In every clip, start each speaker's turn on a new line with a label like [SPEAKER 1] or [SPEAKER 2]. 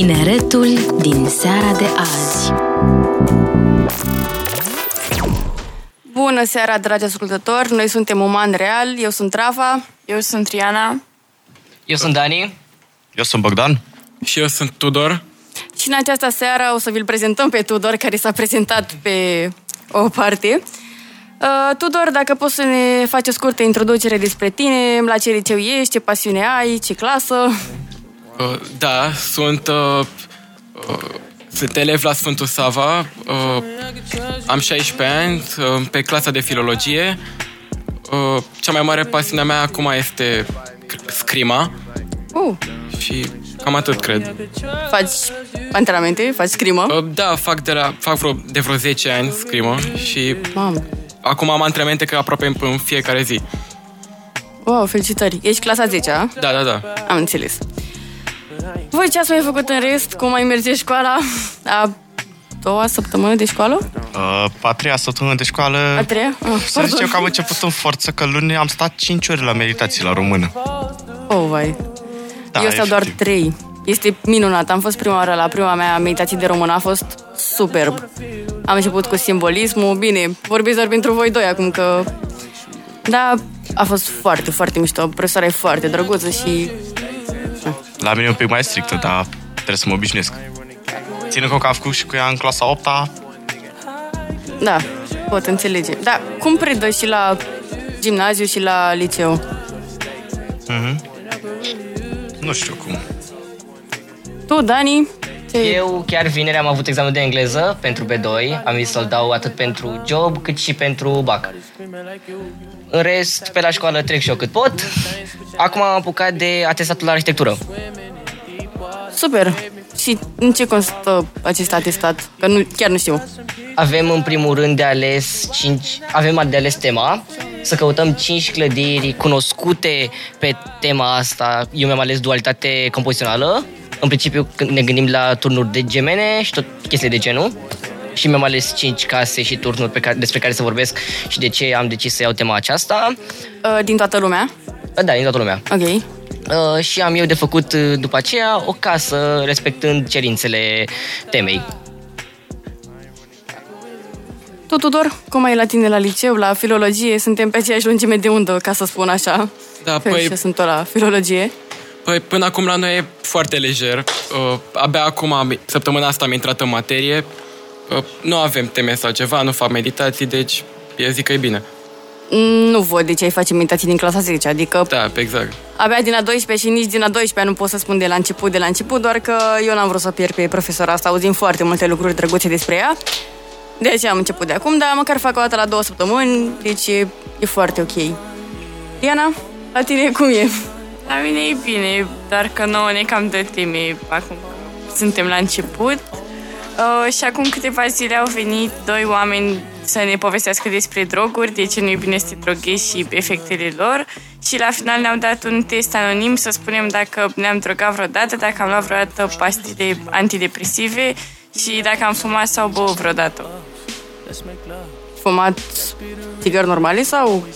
[SPEAKER 1] Tineretul din seara de azi
[SPEAKER 2] Bună seara, dragi ascultători! Noi suntem Uman Real, eu sunt Rafa.
[SPEAKER 3] Eu sunt Triana.
[SPEAKER 4] Eu sunt Dani.
[SPEAKER 5] Eu sunt Bogdan.
[SPEAKER 6] Și eu sunt Tudor.
[SPEAKER 2] Și în această seară o să vi-l prezentăm pe Tudor, care s-a prezentat pe o parte. Uh, Tudor, dacă poți să ne faci o scurtă introducere despre tine, la ce liceu ești, ce pasiune ai, ce clasă.
[SPEAKER 6] Uh, da, sunt, uh, uh, sunt elev la Sfântul Sava, uh, am 16 ani, uh, pe clasa de filologie. Uh, cea mai mare pasiune mea acum este scrima
[SPEAKER 2] Uh,
[SPEAKER 6] și cam atât, cred.
[SPEAKER 2] faci antrenamente, faci scrimă.
[SPEAKER 6] Uh, da, fac de, la, fac vreo, de vreo 10 ani scrimă și
[SPEAKER 2] Mamă,
[SPEAKER 6] acum am antrenamente că aproape în, în fiecare zi.
[SPEAKER 2] wow, felicitări. Ești clasa 10 -a?
[SPEAKER 6] Da, da, da.
[SPEAKER 2] Am înțeles. Voi ce ați mai făcut în rest? Cum mai merge școala? A doua săptămână de școală?
[SPEAKER 5] Uh, a treia săptămână de școală...
[SPEAKER 2] A treia? Ah,
[SPEAKER 5] Să
[SPEAKER 2] pardon.
[SPEAKER 5] zicem că am început în forță, că luni am stat 5 ore la meditații la română.
[SPEAKER 2] Oh, vai.
[SPEAKER 5] Da,
[SPEAKER 2] Eu stau doar
[SPEAKER 5] efectiv.
[SPEAKER 2] trei. Este minunat. Am fost prima oară la prima mea meditație de română. A fost superb. Am început cu simbolismul. Bine, vorbiți doar pentru voi doi acum că... Da, a fost foarte, foarte mișto. Profesoara e foarte drăguță și...
[SPEAKER 5] La mine e un pic mai strictă, dar trebuie să mă obișnuiesc. Ținând cont că am făcut și cu ea în clasa 8 -a,
[SPEAKER 2] Da, pot înțelege. Da, cum predă și la gimnaziu și la liceu?
[SPEAKER 5] nu știu cum.
[SPEAKER 2] Tu, Dani? Ce...
[SPEAKER 4] Eu chiar vineri am avut examen de engleză pentru B2. Am zis să-l dau atât pentru job cât și pentru BAC. În rest, pe la școală trec și eu cât pot. Acum am apucat de atestatul la arhitectură.
[SPEAKER 2] Super. Și în ce constă acest atestat? Că nu, chiar nu știu.
[SPEAKER 4] Avem în primul rând de ales 5, avem de ales tema, să căutăm 5 clădiri cunoscute pe tema asta. Eu mi-am ales dualitate compozițională. În principiu când ne gândim la turnuri de gemene și tot chestii de genul. Și mi-am ales 5 case și turnuri pe care, despre care să vorbesc și de ce am decis să iau tema aceasta.
[SPEAKER 2] Uh, din toată lumea?
[SPEAKER 4] Da, din toată lumea.
[SPEAKER 2] Ok.
[SPEAKER 4] Uh, și am eu de făcut uh, după aceea o casă respectând cerințele temei.
[SPEAKER 2] Tu, Tudor, cum ai la tine la liceu, la filologie? Suntem pe aceeași lungime de undă, ca să spun așa.
[SPEAKER 6] Da,
[SPEAKER 2] Că
[SPEAKER 6] păi-
[SPEAKER 2] și eu sunt tot la filologie.
[SPEAKER 6] Păi până acum la noi e foarte lejer. Uh, abia acum, am, săptămâna asta am intrat în materie. Uh, nu avem teme sau ceva, nu fac meditații, deci eu zic că e bine.
[SPEAKER 2] Mm, Nu văd de ce ai face meditații din clasa 10, adică
[SPEAKER 6] Da, exact.
[SPEAKER 2] abia din a 12 și nici din a 12 nu pot să spun de la început, de la început, doar că eu n-am vrut să pierd pe profesora asta, auzim foarte multe lucruri drăguțe despre ea. De aceea am început de acum, dar măcar fac o dată la două săptămâni, deci e, e foarte ok. Diana, la tine cum e?
[SPEAKER 3] La mine e bine, doar că nouă ne cam dă teme acum. Suntem la început. Uh, și acum câteva zile au venit doi oameni să ne povestească despre droguri, de ce nu e bine să te droghezi și efectele lor. Și la final ne-au dat un test anonim să spunem dacă ne-am drogat vreodată, dacă am luat vreodată pastile antidepresive și dacă am fumat sau băut vreodată.
[SPEAKER 2] Fumat țigări normale sau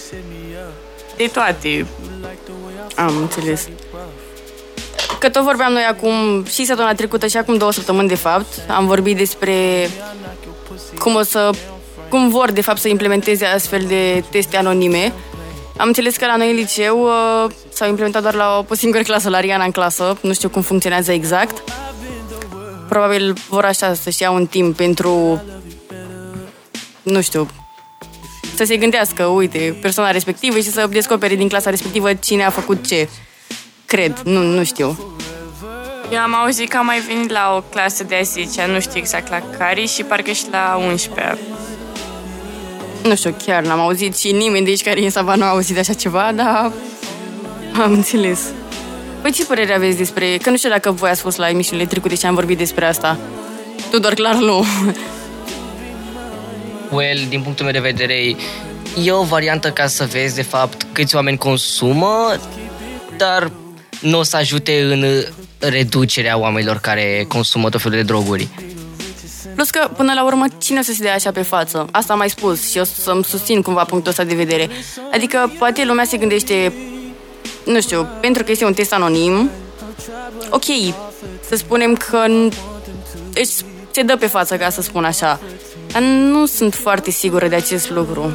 [SPEAKER 3] De toate.
[SPEAKER 2] Am înțeles. Că tot vorbeam noi acum și săptămâna trecută și acum două săptămâni de fapt. Am vorbit despre cum o să cum vor de fapt să implementeze astfel de teste anonime. Am înțeles că la noi în liceu uh, s-au implementat doar la o, o singură clasă, la Riana în clasă. Nu știu cum funcționează exact. Probabil vor așa să-și ia un timp pentru nu știu, să se gândească, uite, persoana respectivă și să descopere din clasa respectivă cine a făcut ce. Cred, nu, nu știu.
[SPEAKER 3] Eu am auzit că am mai venit la o clasă de a 10 nu știu exact la care și parcă și la 11
[SPEAKER 2] Nu știu, chiar n-am auzit și nimeni de aici care e în Sava nu a auzit de așa ceva, dar am înțeles. Păi ce părere aveți despre... Că nu știu dacă voi ați fost la emisiunile trecute și am vorbit despre asta. Tu doar clar nu.
[SPEAKER 4] Well, din punctul meu de vedere, e o variantă ca să vezi, de fapt, câți oameni consumă, dar nu o să ajute în reducerea oamenilor care consumă tot felul de droguri.
[SPEAKER 2] Plus că, până la urmă, cine o să se dea așa pe față? Asta am mai spus și eu să-mi susțin cumva punctul ăsta de vedere. Adică, poate lumea se gândește, nu știu, pentru că este un test anonim, ok, să spunem că n- își se dă pe față, ca să spun așa. Dar nu sunt foarte sigură de acest lucru.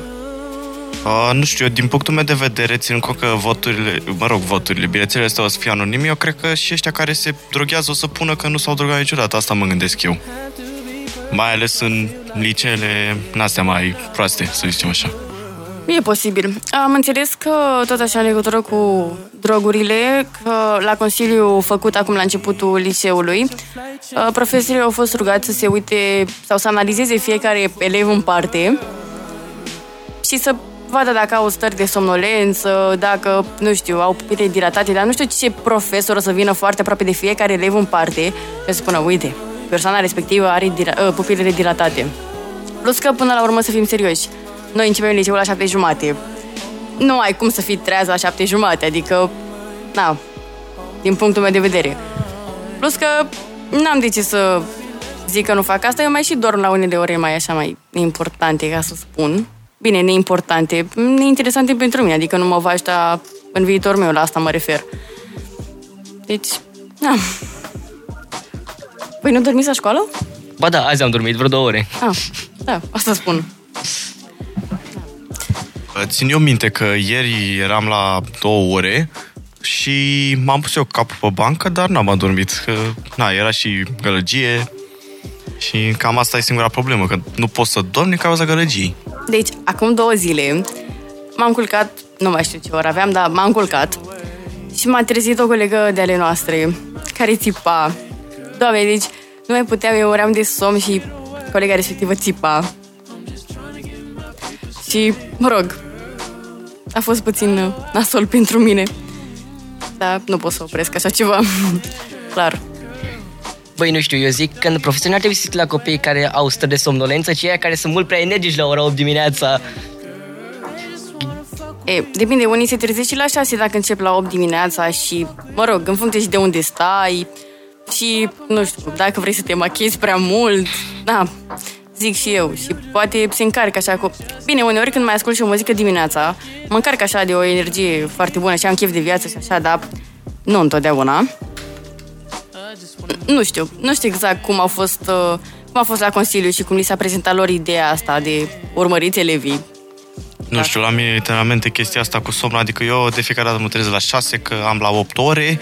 [SPEAKER 5] Uh, nu știu, eu, din punctul meu de vedere, ținând cont că voturile, mă rog, voturile, bilețele astea o să fie anonime, eu cred că și ăștia care se droghează o să pună că nu s-au drogat niciodată. Asta mă gândesc eu. Mai ales în liceele n-astea mai proaste, să zicem așa.
[SPEAKER 2] E posibil. Am înțeles că tot așa în legătură cu drogurile, că la Consiliu făcut acum la începutul liceului, uh, profesorii au fost rugați să se uite sau să analizeze fiecare elev în parte și să vadă dacă au stări de somnolență, dacă, nu știu, au pupile dilatate, dar nu știu ce profesor o să vină foarte aproape de fiecare elev în parte și să spună, uite, persoana respectivă are dila- uh, pupilele dilatate. Plus că, până la urmă, să fim serioși, noi începem liceul la șapte jumate. Nu ai cum să fii treaz la șapte jumate, adică, na, din punctul meu de vedere. Plus că n-am de ce să zic că nu fac asta, eu mai și dorm la unele ore mai așa mai importante, ca să spun. Bine, neimportante, neinteresante pentru mine, adică nu mă va ajuta în viitor meu, la asta mă refer. Deci, na. Păi nu dormiți la școală?
[SPEAKER 4] Ba da, azi am dormit vreo două ore.
[SPEAKER 2] Ah, da, asta spun.
[SPEAKER 5] Țin eu minte că ieri eram la două ore și m-am pus eu capul pe bancă, dar n-am adormit. Că, na, era și gălăgie și cam asta e singura problemă, că nu pot să dorm din cauza gălăgiei.
[SPEAKER 2] Deci, acum două zile m-am culcat, nu mai știu ce oră aveam, dar m-am culcat și m-a trezit o colegă de ale noastre care țipa. Doamne, deci nu mai puteam, eu eram de somn și colega respectivă țipa. Și, mă rog, a fost puțin uh, nasol pentru mine. Dar nu pot să opresc așa ceva. Clar.
[SPEAKER 4] Băi, nu știu, eu zic că profesorii n-ar trebui să la copiii care au stări de somnolență, ci aia care sunt mult prea energici la ora 8 dimineața.
[SPEAKER 2] E, depinde, unii se trezesc și la 6 dacă încep la 8 dimineața și, mă rog, în funcție și de unde stai și, nu știu, dacă vrei să te machiezi prea mult, da, zic și eu. Și poate se încarcă așa cu... Bine, uneori când mai ascult și o muzică dimineața, mă încarc așa de o energie foarte bună și am chef de viață și așa, dar nu întotdeauna. Nu știu, nu știu exact cum au fost, uh, cum a fost la Consiliu și cum li s-a prezentat lor ideea asta de urmăriți elevii.
[SPEAKER 5] Nu știu, la mine literalmente chestia asta cu somn, adică eu de fiecare dată mă trezesc la 6, că am la 8 ore,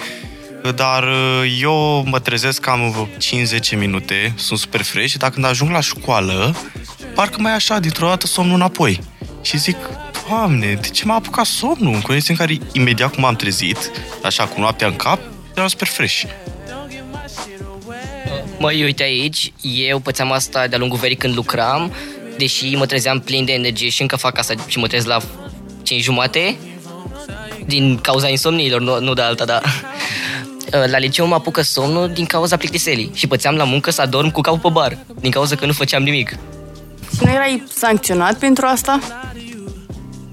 [SPEAKER 5] dar uh, eu mă trezesc cam 5-10 minute, sunt super fresh, dar când ajung la școală, parcă mai așa, dintr-o dată somnul înapoi. Și zic, Doamne, de ce m-a apucat somnul? În condiții în care imediat cum am trezit, așa cu noaptea în cap, eram super fresh.
[SPEAKER 4] Măi, uite aici, eu pățeam asta de-a lungul verii când lucram, deși mă trezeam plin de energie și încă fac asta și mă trez la 5 jumate, din cauza insomniilor, nu, nu de alta, dar... La liceu mă apucă somnul din cauza plictiselii și pățeam la muncă să adorm cu capul pe bar, din cauza că nu făceam nimic.
[SPEAKER 2] Și nu erai sancționat pentru asta?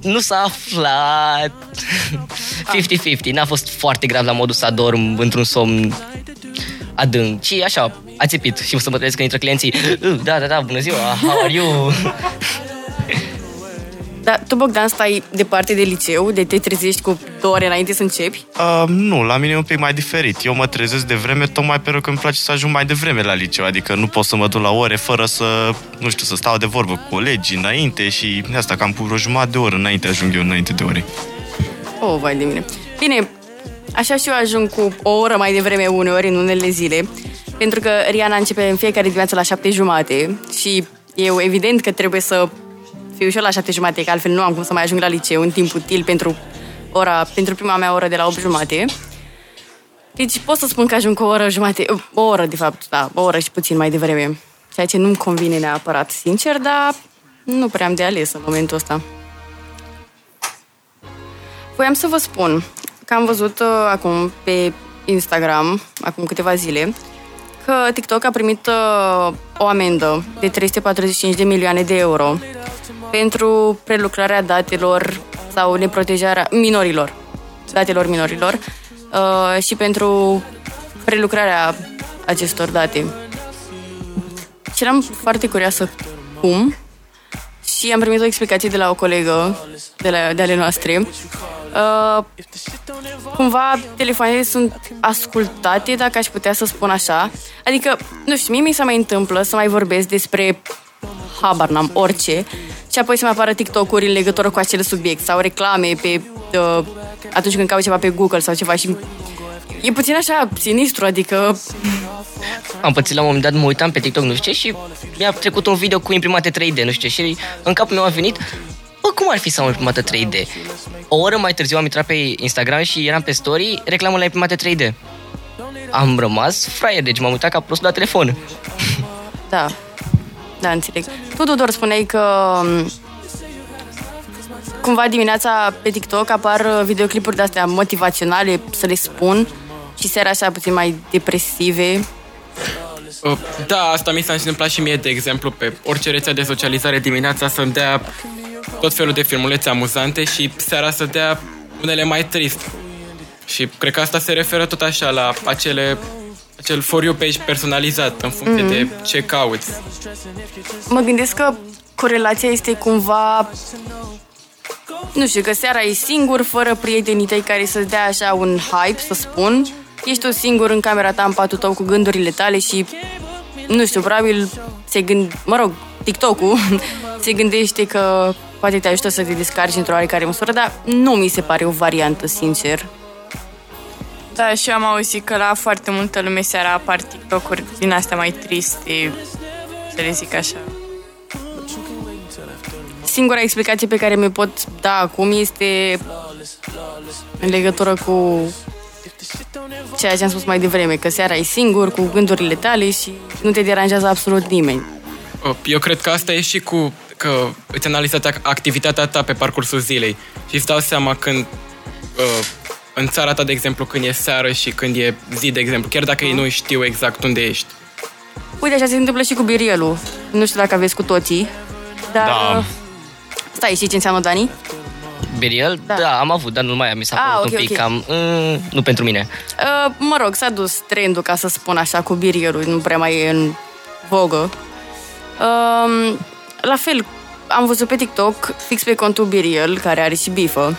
[SPEAKER 4] Nu s-a aflat. 50-50, n-a fost foarte grav la modul să adorm într-un somn adânc, ci așa, a țipit și să mă trezesc când intră clienții. "Uh, Da, da, da, bună ziua, how are you?
[SPEAKER 2] Dar tu, Bogdan, stai departe de liceu, de te trezești cu două ore înainte să începi?
[SPEAKER 5] Uh, nu, la mine e un pic mai diferit. Eu mă trezesc de vreme tocmai pentru că îmi place să ajung mai devreme la liceu, adică nu pot să mă duc la ore fără să, nu știu, să stau de vorbă cu colegii înainte și asta cam cu vreo jumătate de oră înainte ajung eu înainte de ore.
[SPEAKER 2] Oh, vai de mine. Bine, așa și eu ajung cu o oră mai devreme uneori în unele zile, pentru că Riana începe în fiecare dimineață la șapte jumate și eu evident că trebuie să fiu și eu la șapte jumate, că altfel nu am cum să mai ajung la liceu în timp util pentru, ora, pentru prima mea oră de la 8 jumate. Deci pot să spun că ajung cu o oră jumate, o oră de fapt, da, o oră și puțin mai devreme. Ceea ce nu-mi convine neapărat, sincer, dar nu prea am de ales în momentul ăsta. Voiam să vă spun că am văzut uh, acum pe Instagram, acum câteva zile, că TikTok a primit uh, o amendă de 345 de milioane de euro pentru prelucrarea datelor sau neprotejarea minorilor, datelor minorilor uh, și pentru prelucrarea acestor date. Și eram foarte curioasă cum și am primit o explicație de la o colegă de, la, de ale noastre Uh, cumva telefoanele sunt ascultate, dacă aș putea să spun așa. Adică, nu știu, mie mi se mai întâmplă să mai vorbesc despre habar n-am, orice, și apoi să mai apară TikTok-uri în legătură cu acel subiect sau reclame pe, uh, atunci când caut ceva pe Google sau ceva și e puțin așa sinistru, adică
[SPEAKER 4] Am pățit la un moment dat, mă uitam pe TikTok, nu știu ce, și mi-a trecut un video cu imprimate 3D, nu știu ce, și în capul meu a venit, bă, cum ar fi să am o imprimată 3D? O oră mai târziu am intrat pe Instagram și eram pe story, reclamă la imprimate 3D. Am rămas fraier, deci m-am uitat ca prost la telefon.
[SPEAKER 2] Da, da, înțeleg. Tu, Tudor, spuneai că m, cumva dimineața pe TikTok apar uh, videoclipuri de-astea motivaționale, să le spun, și seara așa puțin mai depresive.
[SPEAKER 6] Uh, Da, asta mi s-a întâmplat și mie, de exemplu, pe orice rețea de socializare dimineața să-mi dea tot felul de filmulețe amuzante și seara să dea unele mai trist. Și cred că asta se referă tot așa la acele acel for you page personalizat în funcție de ce cauți.
[SPEAKER 2] Mă gândesc că corelația este cumva nu știu, că seara e singur, fără prietenii tăi care să-ți dea așa un hype, să spun. Ești tu singur în camera ta, în patul tău, cu gândurile tale și, nu știu, probabil se gând... Mă rog, TikTok-ul se gândește că poate te ajută să te descarci într-o oarecare măsură, dar nu mi se pare o variantă, sincer.
[SPEAKER 3] Da, și eu am auzit că la foarte multă lume seara apar TikTok-uri din astea mai triste, să le zic așa.
[SPEAKER 2] Singura explicație pe care mi-o pot da acum este în legătură cu ceea ce am spus mai devreme, că seara e singur, cu gândurile tale și nu te deranjează absolut nimeni.
[SPEAKER 6] Uh, Eu cred că asta e și cu că îți analizat ac- activitatea ta pe parcursul zilei și îți dau seama când uh, în țara ta, de exemplu, când e seară și când e zi, de exemplu, chiar dacă ei nu știu exact unde ești.
[SPEAKER 2] Uite, așa se întâmplă și cu birielul. Nu știu dacă aveți cu toții, dar...
[SPEAKER 5] Da.
[SPEAKER 2] Stai, știi ce înseamnă, Dani?
[SPEAKER 4] Biriel?
[SPEAKER 2] Da.
[SPEAKER 4] Da. da, am avut, dar nu mai am. Mi s-a
[SPEAKER 2] Ah,
[SPEAKER 4] părut
[SPEAKER 2] ok,
[SPEAKER 4] un pic
[SPEAKER 2] ok.
[SPEAKER 4] cam... Mm, nu pentru mine.
[SPEAKER 2] Uh, mă rog, s-a dus trendul, ca să spun așa, cu birielul, nu prea mai e în vogă. Uh, la fel, am văzut pe TikTok, fix pe contul Biriel, care are și bifă,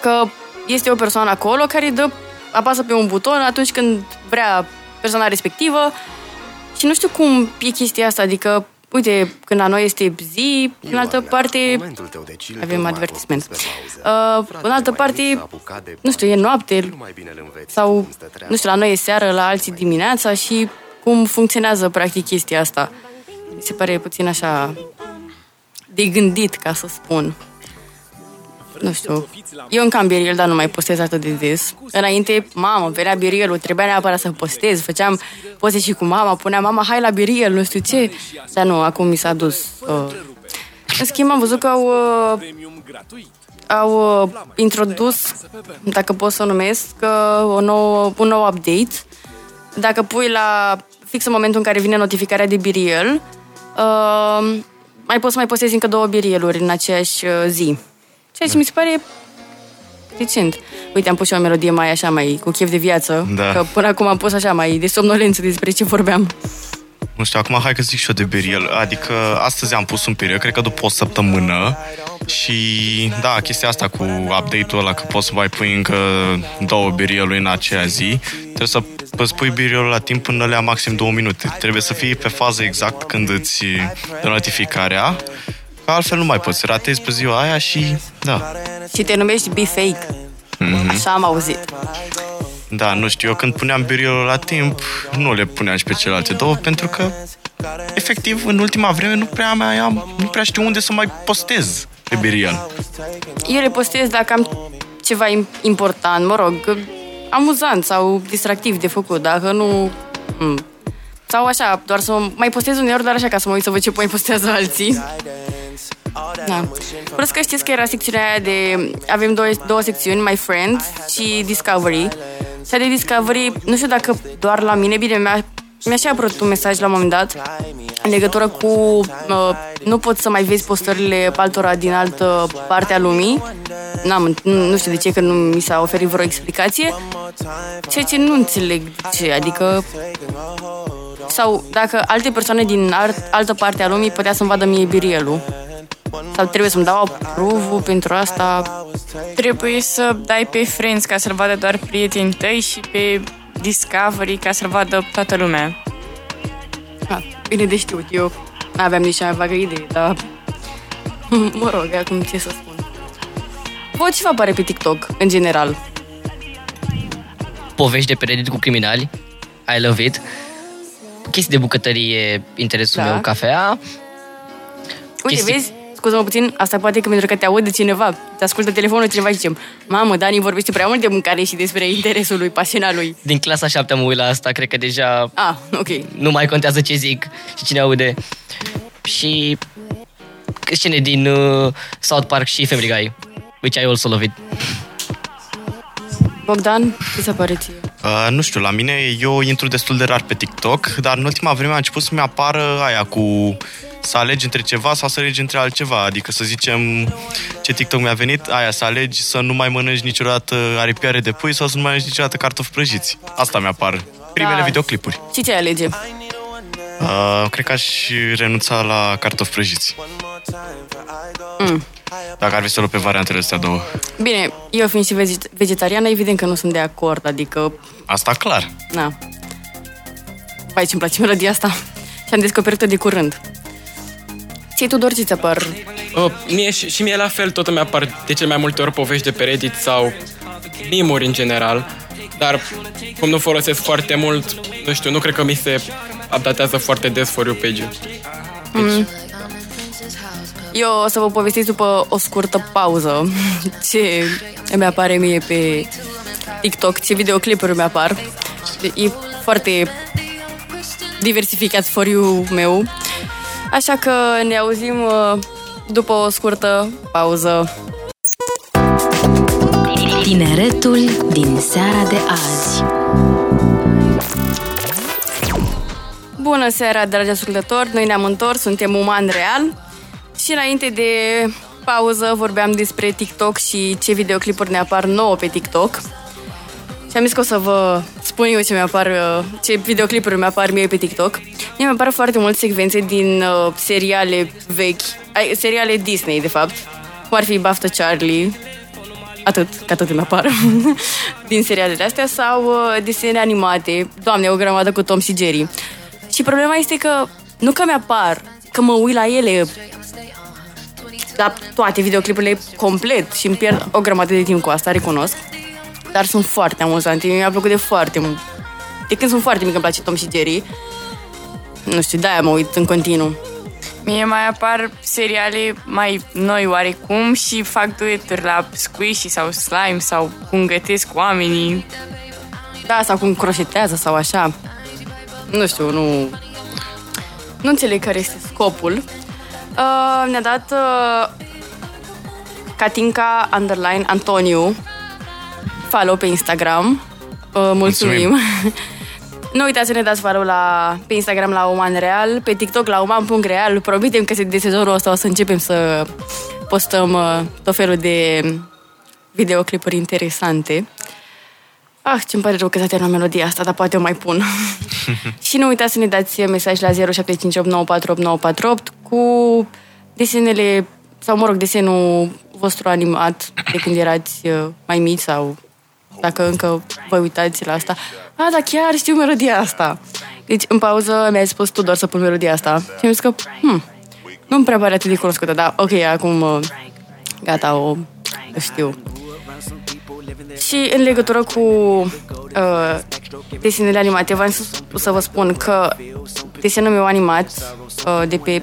[SPEAKER 2] că este o persoană acolo care dă, apasă pe un buton atunci când vrea persoana respectivă și nu știu cum e chestia asta, adică Uite, când la noi este zi, în altă parte avem advertisment. Uh, în altă parte, nu știu, e noapte sau, nu știu, la noi e seară, la alții dimineața și cum funcționează practic chestia asta. Mi se pare puțin așa de gândit, ca să spun. Nu știu. Eu încă am biriel, dar nu mai postez atât de des. Înainte, mamă, venea birielul, trebuia neapărat să postez. Făceam poze și cu mama, punea mama, hai la biriel, nu știu ce. Dar nu, acum mi s-a dus. Uh. În schimb, am văzut că au, uh, au uh, introdus, dacă pot să o numesc, uh, o nouă, un nou update. Dacă pui la fix în momentul în care vine notificarea de biriel, uh, mai poți să mai postezi încă două birieluri în aceeași uh, zi. Ceea ce mi se pare decent. Uite, am pus și o melodie mai așa, mai cu chef de viață.
[SPEAKER 5] Da.
[SPEAKER 2] Că până acum am pus așa, mai de somnolență despre ce vorbeam.
[SPEAKER 5] Nu știu, acum hai că zic și eu de biriel. Adică astăzi am pus un biriel, cred că după o săptămână și da, chestia asta cu update-ul ăla că poți să mai pui încă două birieluri în aceea zi, trebuie să îți pui birielul la timp până la maxim două minute. Trebuie să fii pe fază exact când îți dă notificarea, că altfel nu mai poți. Ratezi pe ziua aia și da.
[SPEAKER 2] Și te numești Be Fake.
[SPEAKER 5] Mhm.
[SPEAKER 2] Așa am auzit.
[SPEAKER 5] Da, nu știu, eu când puneam birielul la timp, nu le puneam și pe celelalte două, pentru că, efectiv, în ultima vreme nu prea mai am, nu prea știu unde să mai postez pe biriel.
[SPEAKER 2] Eu le postez dacă am ceva im- important, mă rog, amuzant sau distractiv de făcut, dacă nu... m, Sau așa, doar să mai postez uneori doar așa ca să mă uit să văd ce mai postează alții. Da. Plus că știți că era secțiunea aia de... Avem două, două secțiuni, My Friends și Discovery. Cea de Discovery, nu știu dacă doar la mine, bine, mi-a, mi-a și apărut un mesaj la un moment dat în legătură cu uh, nu poți să mai vezi postările altora din altă parte a lumii. N-am, nu, nu știu de ce, că nu mi s-a oferit vreo explicație. Ceea ce nu înțeleg de ce, adică sau dacă alte persoane din alt, altă parte a lumii putea să-mi vadă mie birielul. Sau trebuie să-mi dau approve pentru asta?
[SPEAKER 3] Trebuie să dai pe Friends ca să-l vadă doar prietenii tăi și pe Discovery ca să-l vadă toată lumea.
[SPEAKER 2] Ah, bine de știut, eu nu aveam nici mai vagă idee, dar... Mă rog, acum ce să spun. Vă ce vă apare pe TikTok, în general?
[SPEAKER 4] Povești de pe Reddit cu criminali. I love it. Chestii de bucătărie, interesul
[SPEAKER 2] Da.
[SPEAKER 4] meu, cafea.
[SPEAKER 2] Uite,
[SPEAKER 4] Chestii-
[SPEAKER 2] vezi? Scuză-mă puțin, asta poate că pentru că te aude cineva, te ascultă telefonul cineva și zicem Mamă, Dani vorbește prea mult de mâncare și despre interesul lui, pasiunea lui.
[SPEAKER 4] Din clasa 7 am uit la asta, cred că deja
[SPEAKER 2] Ah, ok.
[SPEAKER 4] nu mai contează ce zic și cine aude. Și scene din uh, South Park și Family Guy, which I also love it.
[SPEAKER 2] Bogdan, ce se pare ție?
[SPEAKER 5] Uh, nu știu, la mine eu intru destul de rar pe TikTok, dar în ultima vreme a început să-mi apară aia cu să alegi între ceva sau să alegi între altceva. Adică să zicem ce TikTok mi-a venit, aia să alegi să nu mai mănânci niciodată aripioare de pui sau să nu mai mănânci niciodată cartofi prăjiți. Asta mi-apar. Primele
[SPEAKER 2] Da.
[SPEAKER 5] videoclipuri.
[SPEAKER 2] Și ce ai alege?
[SPEAKER 5] Uh, cred că aș renunța la cartofi prăjiți.
[SPEAKER 2] Mm.
[SPEAKER 5] Dacă ar fi să luăm pe variantele astea două.
[SPEAKER 2] Bine, eu fiind și vege- vegetariană, evident că nu sunt de acord, adică,
[SPEAKER 5] Asta clar.
[SPEAKER 2] na. Vai, ce-mi place melodia asta. Și am descoperit-o de curând. Ție, Tudor, ce ți apar?
[SPEAKER 6] Uh, mie și, și mie la fel tot îmi apar de cel mai multe ori povești de pe Reddit sau mimuri în general, dar cum nu folosesc foarte mult, nu știu, nu cred că mi se updatează foarte des for you page Deci,
[SPEAKER 2] Eu o să vă povestesc după o scurtă pauză ce îmi apare mie pe TikTok, ce videoclipuri mi apar. E foarte diversificat for you meu. Așa că ne auzim uh, după o scurtă pauză.
[SPEAKER 1] Tineretul din seara de azi.
[SPEAKER 2] Bună seara, dragi ascultători! Noi ne-am întors, suntem Uman Real și înainte de pauză vorbeam despre TikTok și ce videoclipuri ne apar nouă pe TikTok. Și am zis că o să vă spun eu ce mi-apar, uh, ce videoclipuri mi-apar mie pe TikTok. Mie mi-apar foarte multe secvențe din uh, seriale vechi, ai, seriale Disney, de fapt, cum ar fi Baftă Charlie, atât, că atât îmi apar, din serialele astea, sau uh, desene animate, doamne, o grămadă cu Tom și Jerry. Și problema este că nu că mi-apar, că mă uit la ele la toate videoclipurile complet și îmi pierd o grămadă de timp cu asta, recunosc. Dar sunt foarte amuzante, mi-a plăcut de foarte mult. De când sunt foarte mică îmi place Tom și Jerry. Nu știu, de-aia mă uit în continuu.
[SPEAKER 3] Mie mai apar seriale mai noi oarecum și fac dueturi la squishy sau slime sau cum gătesc oamenii.
[SPEAKER 2] Da, sau cum croșetează sau așa. Nu știu, nu... Nu înțeleg care este scopul. Uh, ne-a dat uh, Katinka underline Antoniu follow pe Instagram. Uh, mulțumim.
[SPEAKER 5] Mulțumim.
[SPEAKER 2] nu uitați să ne dați follow la, pe Instagram la Uman Real, pe TikTok la uman.real. Promitem că de sezonul ăsta o să începem să postăm uh, tot felul de videoclipuri interesante. Ah, ce-mi pare rău că s-a terminat melodia asta, dar poate o mai pun. și nu uitați să ne dați mesaj la 0758948948 cu desenele, sau mă rog, desenul vostru animat de când erați uh, mai mici sau dacă încă vă uitați la asta. A, da, chiar știu melodia asta. Deci, în pauză mi-a spus tu doar să pun melodia asta. Și am zis că, hmm, nu-mi prea pare atât de cunoscută, dar ok, acum uh, gata, o, o știu. Și în legătură cu uh, desenele animate, v-am spus să vă spun că desenul meu animat uh, de pe...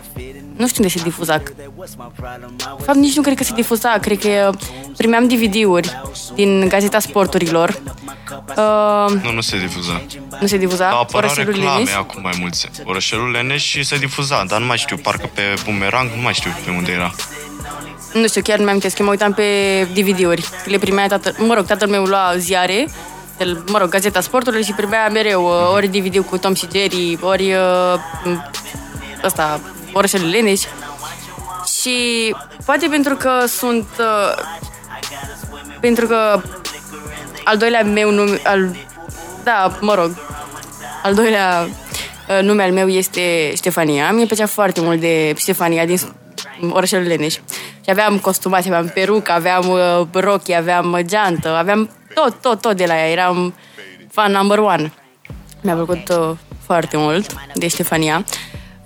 [SPEAKER 2] Nu știu unde se difuza. De fapt, nici nu cred că se difuza. Cred că uh, primeam DVD-uri din Gazeta Sporturilor. Uh,
[SPEAKER 5] Nu, nu se difuza.
[SPEAKER 2] nu se difuza.
[SPEAKER 5] Au apărut
[SPEAKER 2] Orășelul
[SPEAKER 5] reclame
[SPEAKER 2] Lenis.
[SPEAKER 5] acum mai mulți. Orășelul Leneș și se difuza, dar nu mai știu, parcă pe Bumerang, nu mai știu pe unde era.
[SPEAKER 2] Nu știu, chiar nu mi-am amintesc, că mă uitam pe DVD-uri. Le primea tatăl, mă rog, tatăl meu lua ziare, el, mă rog, Gazeta Sporturilor și primea mereu uh, ori DVD cu Tom și Jerry, ori uh, ăsta, Orășele Leneș. Și poate pentru că sunt... Uh, pentru că al doilea meu nume... Al, da, mă rog, al doilea uh, nume al meu este Ștefania. Mie îmi plăcea foarte mult de Ștefania din orășelul Leneș. Și aveam costumați, aveam perucă, aveam uh, rochi, aveam uh, geantă, aveam tot, tot, tot de la ea. Eram fan number one. Mi-a plăcut uh, foarte mult de Ștefania.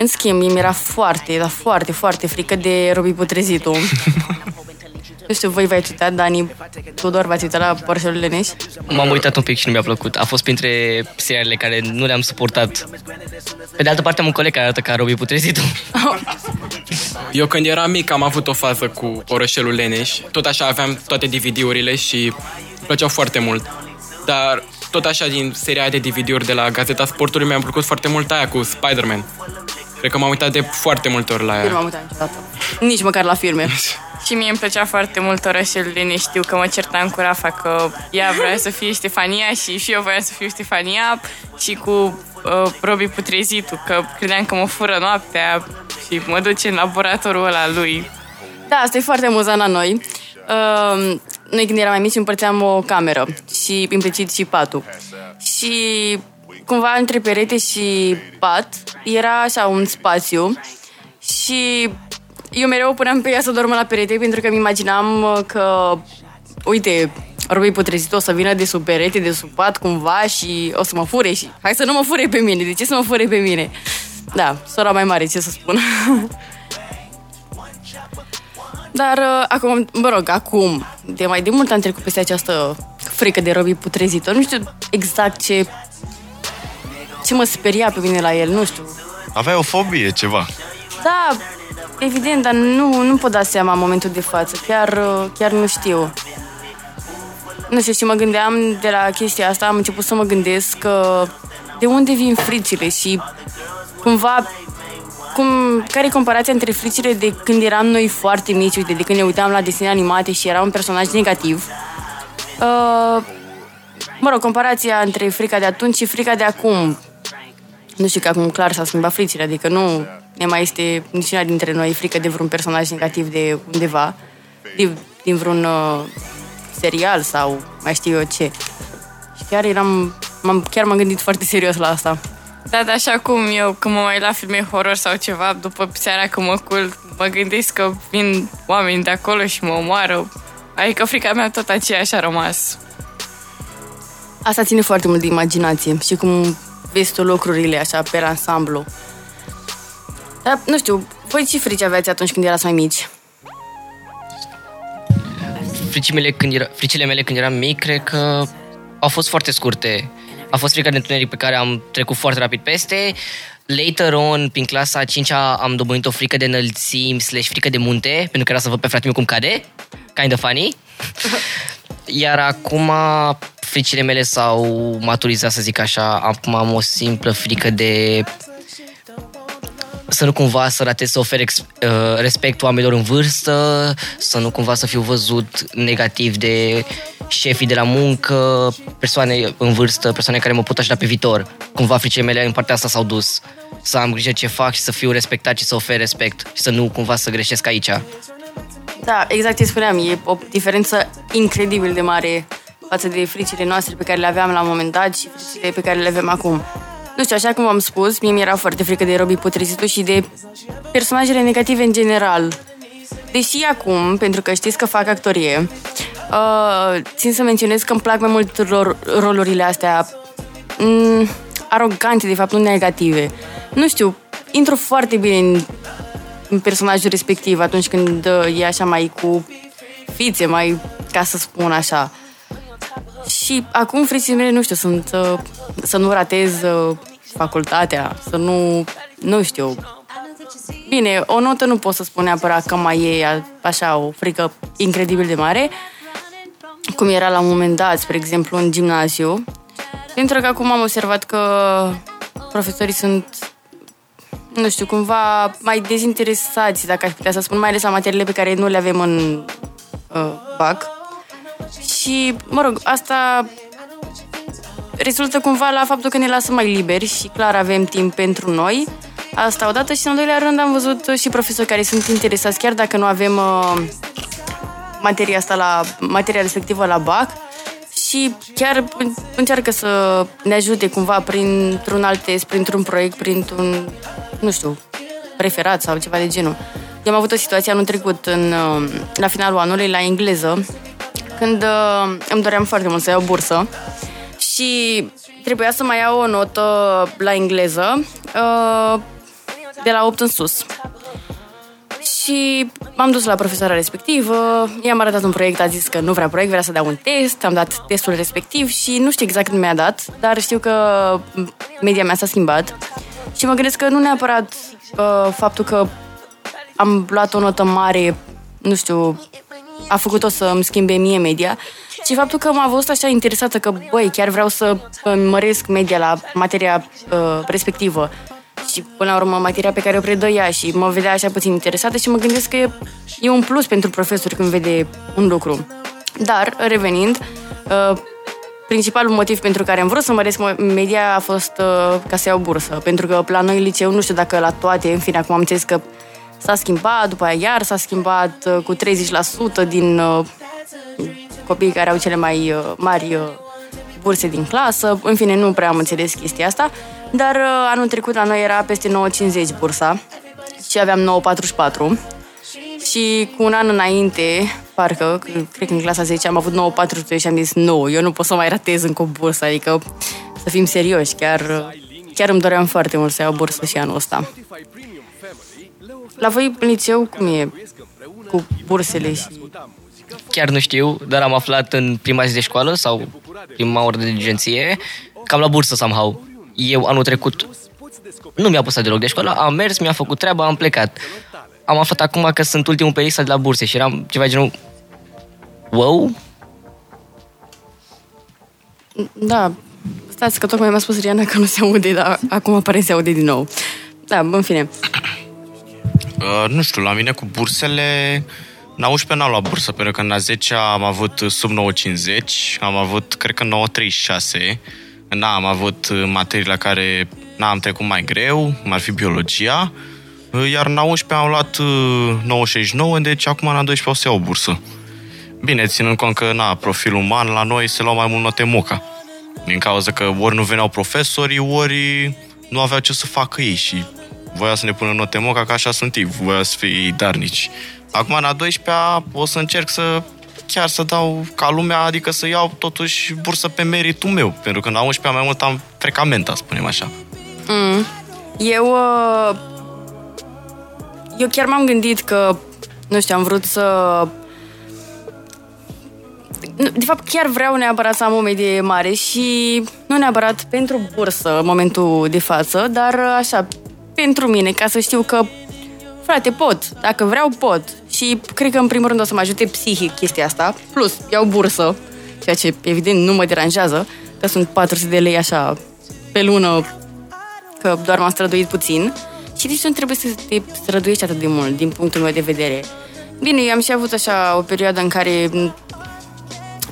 [SPEAKER 2] În schimb, mie mi-era foarte, dar foarte, foarte frică de Robi Putrezitu. nu știu, voi v-ați uitat, Dani, Tudor, v-ați uitat la Orășelul Leneș?
[SPEAKER 4] M-am uitat un pic și nu mi-a plăcut. A fost printre serialele care nu le-am suportat. Pe de altă parte am un coleg care arată ca Robi Putrezitu.
[SPEAKER 6] Eu când eram mic am avut o fază cu Orășelul Leneș. Tot așa aveam toate DVD-urile și îmi plăceau foarte mult. Dar tot așa din seria de DVD-uri de la Gazeta Sportului mi-a plăcut foarte mult aia cu Spider-Man. Cred că m-am uitat de foarte multe ori la
[SPEAKER 2] Eu nu
[SPEAKER 6] ea.
[SPEAKER 2] m-am uitat niciodată. Nici măcar la filme.
[SPEAKER 3] Și mie îmi plăcea foarte mult orășelul Leneș. Știu că mă certam cu Rafa că ea vrea să fie Ștefania și și eu voiam să fiu Ștefania și cu uh, Robi Putrezitu, că credeam că mă fură noaptea și mă duce în laboratorul ăla lui.
[SPEAKER 2] Da, asta e foarte amuzant la noi. Uh, noi când eram mai mici împărțeam o cameră și implicit și patul. Și cumva între perete și pat era așa un spațiu și eu mereu puneam pe ea să dormă la perete pentru că îmi imaginam uh, că, uite, Robi Putrezit o să vină de sub perete, de sub pat cumva și o să mă fure și hai să nu mă fure pe mine, de ce să mă fure pe mine? Da, sora mai mare, ce să spun. Dar uh, acum, mă rog, acum, de mai de mult am trecut peste această frică de Robi putrezitor. Nu știu exact ce ce mă speria pe mine la el, nu știu.
[SPEAKER 5] Aveai o fobie, ceva.
[SPEAKER 2] Da, evident, dar nu, nu pot da seama în momentul de față. Chiar, uh, chiar nu știu. Nu știu, și mă gândeam de la chestia asta, am început să mă gândesc că de unde vin fricile și cumva cum, care e comparația între fricile de când eram noi foarte mici, uite, de când ne uitam la desene animate și era un personaj negativ. Uh, mă rog, comparația între frica de atunci și frica de acum. Nu știu că acum clar s-au schimbat fricile, adică nu ne mai este niciuna dintre noi frică de vreun personaj negativ de undeva, din, din vreun uh, serial sau mai știu eu ce. Și chiar eram, m-am, chiar m-am gândit foarte serios la asta.
[SPEAKER 3] Da, dar așa cum eu, când mă mai la filme horror sau ceva, după seara când mă culc, mă gândesc că vin oameni de acolo și mă omoară. Adică frica mea tot aceeași a rămas.
[SPEAKER 2] Asta ține foarte mult de imaginație și cum vezi tu lucrurile așa pe ansamblu. Dar, nu știu, voi ce frici aveați atunci când erați mai mici?
[SPEAKER 4] Fricile mele, când era, fricile mele când eram mic, cred că au fost foarte scurte. A fost frica de întuneric pe care am trecut foarte rapid peste. Later on, prin clasa a 5 am dobândit o frică de înălțimi slash frică de munte, pentru că era să văd pe fratele meu cum cade. Kind of funny. Iar acum fricile mele s-au maturizat, să zic așa. Acum am o simplă frică de să nu cumva să ratez să ofer ex, uh, respect oamenilor în vârstă, să nu cumva să fiu văzut negativ de șefii de la muncă, persoane în vârstă, persoane care mă pot ajuta pe viitor. Cumva fricile mele în partea asta s-au dus. Să am grijă ce fac și să fiu respectat și să ofer respect și să nu cumva să greșesc aici.
[SPEAKER 2] Da, exact ce spuneam, e o diferență incredibil de mare față de fricile noastre pe care le aveam la un moment dat și fricile pe care le avem acum. Nu știu, așa cum am spus, mie mi-era foarte frică de Robi Putrezitu și de personajele negative în general. Deși acum, pentru că știți că fac actorie, uh, țin să menționez că îmi plac mai mult ro- rolurile astea mm, arogante, de fapt, nu negative. Nu știu, intru foarte bine în, în personajul respectiv atunci când uh, e așa mai cu fițe, mai, ca să spun așa. Și acum fricile mele, nu știu, sunt uh, să nu ratez uh, facultatea, să nu, nu știu. Bine, o notă nu pot să spun neapărat că mai e a- așa o frică incredibil de mare, cum era la un moment dat, spre exemplu, în gimnaziu, pentru că acum am observat că profesorii sunt nu știu, cumva mai dezinteresați, dacă aș putea să spun, mai ales la materiile pe care nu le avem în uh, BAC. Și, mă rog, asta rezultă cumva la faptul că ne lasă mai liberi și clar avem timp pentru noi. Asta odată și în al doilea rând am văzut și profesori care sunt interesați, chiar dacă nu avem uh, materia asta la materia respectivă la BAC și chiar încearcă să ne ajute cumva printr-un alt test, printr-un proiect, printr-un, nu știu, preferat sau ceva de genul. Eu am avut o situație anul trecut, în, uh, la finalul anului, la engleză, când uh, îmi doream foarte mult să iau bursă și trebuia să mai iau o notă la engleză uh, de la 8 în sus. Și m-am dus la profesoara respectivă, i-am arătat un proiect, a zis că nu vrea proiect, vrea să dea un test, am dat testul respectiv și nu știu exact când mi-a dat, dar știu că media mea s-a schimbat și mă gândesc că nu neapărat uh, faptul că am luat o notă mare, nu știu, a făcut-o să îmi schimbe mie media, ci faptul că m-a văzut așa interesată că, băi, chiar vreau să măresc media la materia uh, respectivă și până la urmă materia pe care o predă și mă vedea așa puțin interesată și mă gândesc că e, e un plus pentru profesor când vede un lucru. Dar, revenind, uh, principalul motiv pentru care am vrut să măresc media a fost uh, ca să iau bursă. Pentru că la noi liceu, nu știu dacă la toate, în fine, acum am înțeles că s-a schimbat, după aia iar s-a schimbat uh, cu 30% din uh, copiii care au cele mai uh, mari uh, burse din clasă. În fine, nu prea am înțeles chestia asta. Dar uh, anul trecut la noi era peste 9,50 bursa și aveam 9,44. Și cu un an înainte, parcă, cred că în clasa 10 am avut 9,43 și am zis nu, eu nu pot să mai ratez încă o bursă, adică să fim serioși, chiar, chiar îmi doream foarte mult să iau bursă și anul ăsta. La voi în liceu cum e cu bursele și...
[SPEAKER 4] Chiar nu știu, dar am aflat în prima zi de școală sau prima oră de diligenție că am la bursă somehow eu anul trecut nu mi-a pus deloc de școală, am mers, mi-a făcut treaba, am plecat. Am aflat acum că sunt ultimul pe lista de la burse și eram ceva genul wow?
[SPEAKER 2] Da, stați că tocmai mi-a spus Riana că nu se aude, dar acum apare se aude din nou. Da, în fine.
[SPEAKER 5] Uh, nu știu, la mine cu bursele... În 11 n-am luat bursă, pentru că în a 10 am avut sub 9,50, am avut, cred că 9,36 N-am avut uh, materii la care n-am trecut mai greu, cum ar fi biologia, uh, iar în 11 am luat 969, uh, deci acum în 12 o să iau o bursă. Bine, ținând cont că, na, profil uman, la noi se luau mai mult note moca. Din cauza că ori nu veneau profesorii, ori nu aveau ce să facă ei și voia să ne pună note moca, că așa sunt ei, voia să fie darnici. Acum, în a 12 o să încerc să chiar să dau ca lumea, adică să iau totuși bursă pe meritul meu, pentru că în a 11 mai mult am trecamenta, spunem așa.
[SPEAKER 2] Mm. Eu, uh, eu chiar m-am gândit că, nu știu, am vrut să de fapt, chiar vreau neapărat să am o medie mare și nu neapărat pentru bursă în momentul de față, dar așa, pentru mine, ca să știu că, frate, pot. Dacă vreau, pot și cred că în primul rând o să mă ajute psihic chestia asta, plus iau bursă, ceea ce evident nu mă deranjează, că sunt 400 de lei așa pe lună, că doar m-am străduit puțin și nici nu trebuie să te străduiești atât de mult, din punctul meu de vedere. Bine, eu am și avut așa o perioadă în care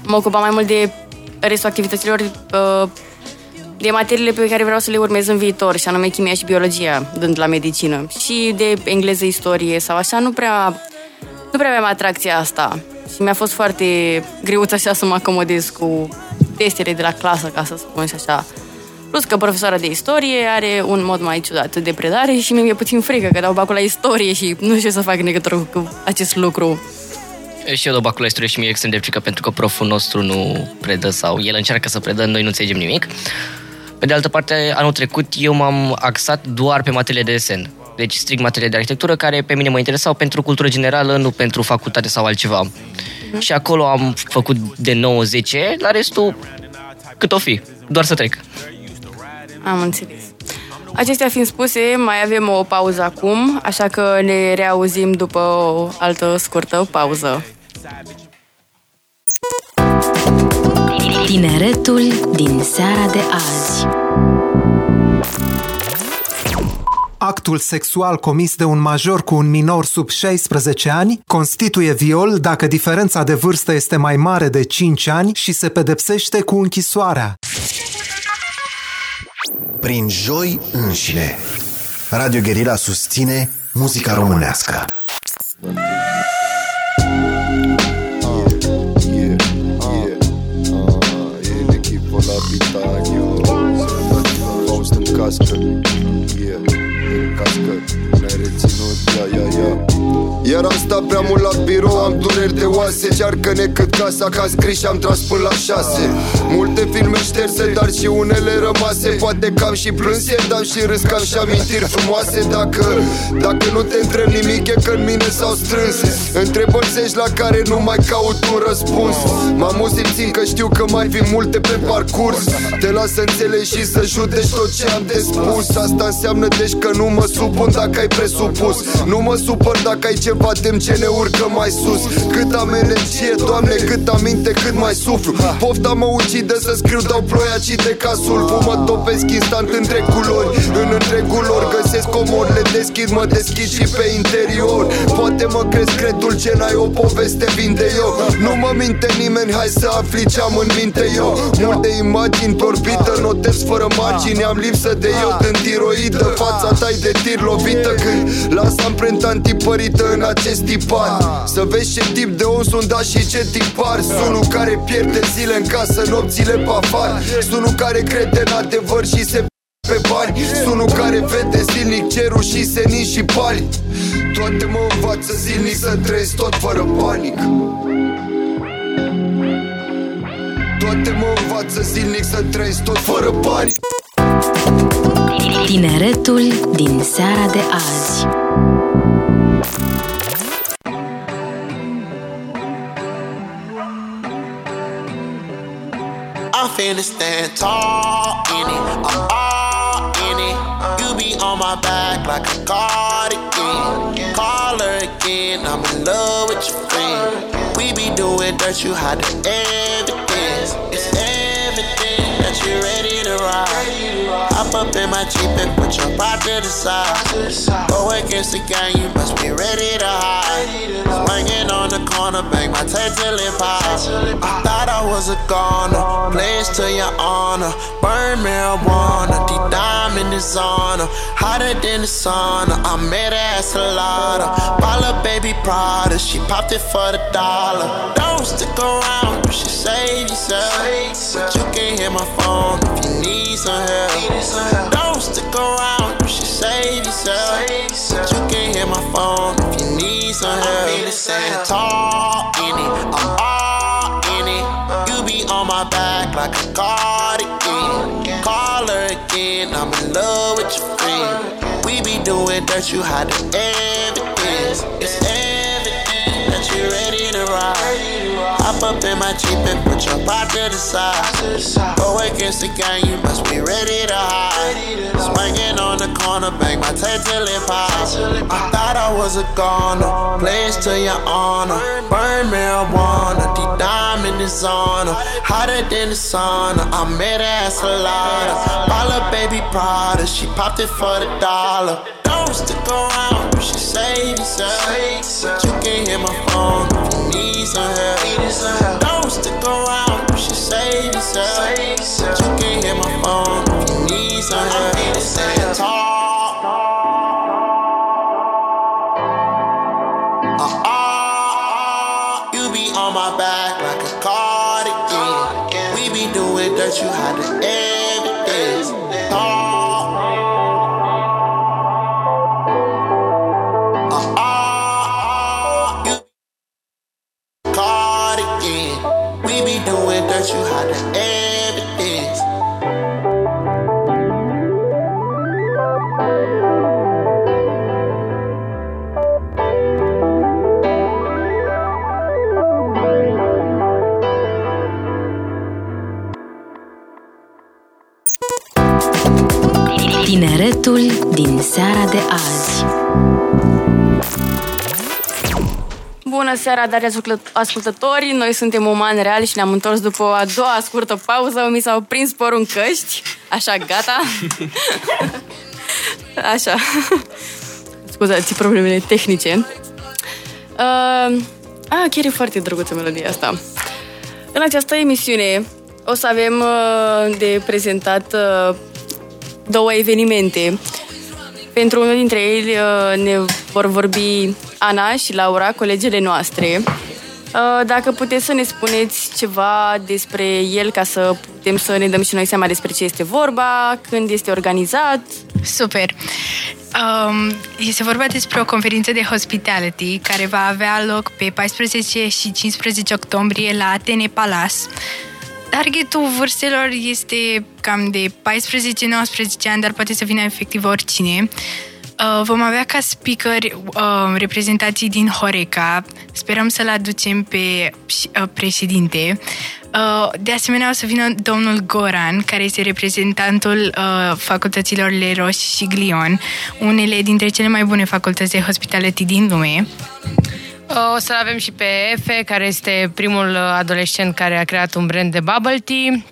[SPEAKER 2] mă ocupam mai mult de restul activităților uh, de materiile pe care vreau să le urmez în viitor, și anume chimia și biologia, dând la medicină. Și de engleză, istorie sau așa, nu prea nu prea aveam atracția asta și mi-a fost foarte greuț așa să mă acomodez cu testele de la clasă, ca să spun și așa. Plus că profesoara de istorie are un mod mai ciudat de predare și mi-e puțin frică că dau bacul la istorie și nu știu ce să fac în legătură cu acest lucru.
[SPEAKER 4] Și eu dau bacul la istorie și mi-e extrem de frică pentru că proful nostru nu predă sau el încearcă să predă, noi nu înțelegem nimic. Pe de altă parte, anul trecut eu m-am axat doar pe materiile de desen deci strict materie de arhitectură, care pe mine mă interesau pentru cultură generală, nu pentru facultate sau altceva. Mm-hmm. Și acolo am făcut de 9-10, la restul cât o fi, doar să trec.
[SPEAKER 2] Am înțeles. Acestea fiind spuse, mai avem o pauză acum, așa că ne reauzim după o altă scurtă pauză.
[SPEAKER 1] Tineretul din seara de azi
[SPEAKER 7] actul sexual comis de un major cu un minor sub 16 ani constituie viol dacă diferența de vârstă este mai mare de 5 ani și se pedepsește cu închisoarea.
[SPEAKER 8] Prin joi înșine. Radio Guerilla susține muzica românească. Yeah.
[SPEAKER 9] Caz că ne-ai reținut, ia, ia, ia iar am stat prea mult la birou, am dureri de oase. Cearcă-ne cât casa ca scris și am tras până la șase. Multe filme șterse, dar și unele rămase. Poate că am și plâns dar și râs că am și amintiri frumoase. Dacă, dacă nu te întreb nimic e că în mine s-au strâns. Întrebări zeci la care nu mai caut un răspuns. M-am simțind că știu că mai vin multe pe parcurs. Te las să înțelegi și să judeci tot ce am de spus. Asta înseamnă deci că nu mă supun dacă ai presupus. Nu mă supăr dacă ai ceva batem ce ne urcă mai sus. Cât am energie, Doamne, cât aminte, cât mai suflu. Pofta mă ucide să scriu, dau ploia, cite ca sulfu Mă topesc instant între culori, în întregul lor Găsesc comor, le deschid, mă deschid și pe interior. Poate mă crezi credul ce n-ai o poveste vinde eu. Nu mă minte nimeni, hai să afli ce am în minte eu. Multe imagini pe orbită, notez fără margini Am lipsă de eu, din tiroidă, fața ta de tir lovită. Când las amprenta antipărită în acest tipar. Să vezi ce tip de om sunt, da și ce tipar. Sunt unul care pierde zile în casă, nopțile pe afară. Sunt unul care crede în adevăr și se pe bani. Sunt unul care vede zilnic cerul și senin și pali Toate mă învață zilnic să trăiesc tot fără panic. Toate mă învață zilnic să trăiesc tot fără bani
[SPEAKER 1] Tineretul din seara de azi
[SPEAKER 10] I'm finna stand tall in it. I'm all in it. You be on my back like a cardigan. Call her again. I'm in love with your friend. We be doing dirt, you hide. It's that you ready to ride. Hop up in my Jeep and put your pride to the side. Go against the gang, you must be ready to hide. Swinging on the corner, bang my tail till it. I thought I was a goner, pledge to your honor. Burn marijuana, deep diamond is on her. Hotter than the sauna, I met her at Salada. Bala baby Prada, she popped it for the dollar. Don't stick around, you should save yourself. Hit my phone if you need some help. Don't stick around, you should save yourself. But you can hit my phone if you need some help. I'm feeling stand tall in it, I'm all in it. You be on my back like a cardigan. Call her again, I'm in love with your friend. We be doing dirt, you hide the evidence. It's evident that you're ready to ride. Hop up in my Jeep and put your pride to the side. Go against the gang, you must be ready to hide. Swinging on the corner, bang my tail till it pops. I thought I was a goner, pledge to your honor. Burn marijuana, deep diamond is on her. Hotter than the sauna, I met her at Salada. Bala baby Prada, she popped it for the dollar. Don't stick around, you should save yourself. But you can hear my phone need some help. Don't stick around, you should save yourself. You can hit my phone if you need some help. I'm feeling stand tall.
[SPEAKER 2] Seara, dar ascultători! Noi suntem umani reali și ne-am întors după o a doua scurtă pauză. Mi s-au prins părul în căști. Așa, gata. Așa. Scuzați problemele tehnice. Uh, a, chiar e foarte drăguță melodia asta. În această emisiune o să avem uh, de prezentat uh, două evenimente. Pentru unul dintre ele uh, ne vor vorbi Ana și Laura, colegele noastre. Uh, Dacă puteți să ne spuneți ceva despre el ca să putem să ne dăm și noi seama despre ce este vorba, când este organizat.
[SPEAKER 11] Super! Um, este vorba despre o conferință de hospitality care va avea loc pe 14 și 15 octombrie la Atene Palace. Targetul vârstelor este cam de 14-19 ani, dar poate să vină efectiv oricine. Uh, vom avea ca speaker uh, reprezentații din Horeca. Sperăm să-l aducem pe uh, președinte. Uh, de asemenea, o să vină domnul Goran, care este reprezentantul uh, facultăților Leros și Glion, unele dintre cele mai bune facultăți de hospitality din lume.
[SPEAKER 12] O să avem și pe Efe, care este primul adolescent care a creat un brand de bubble tea.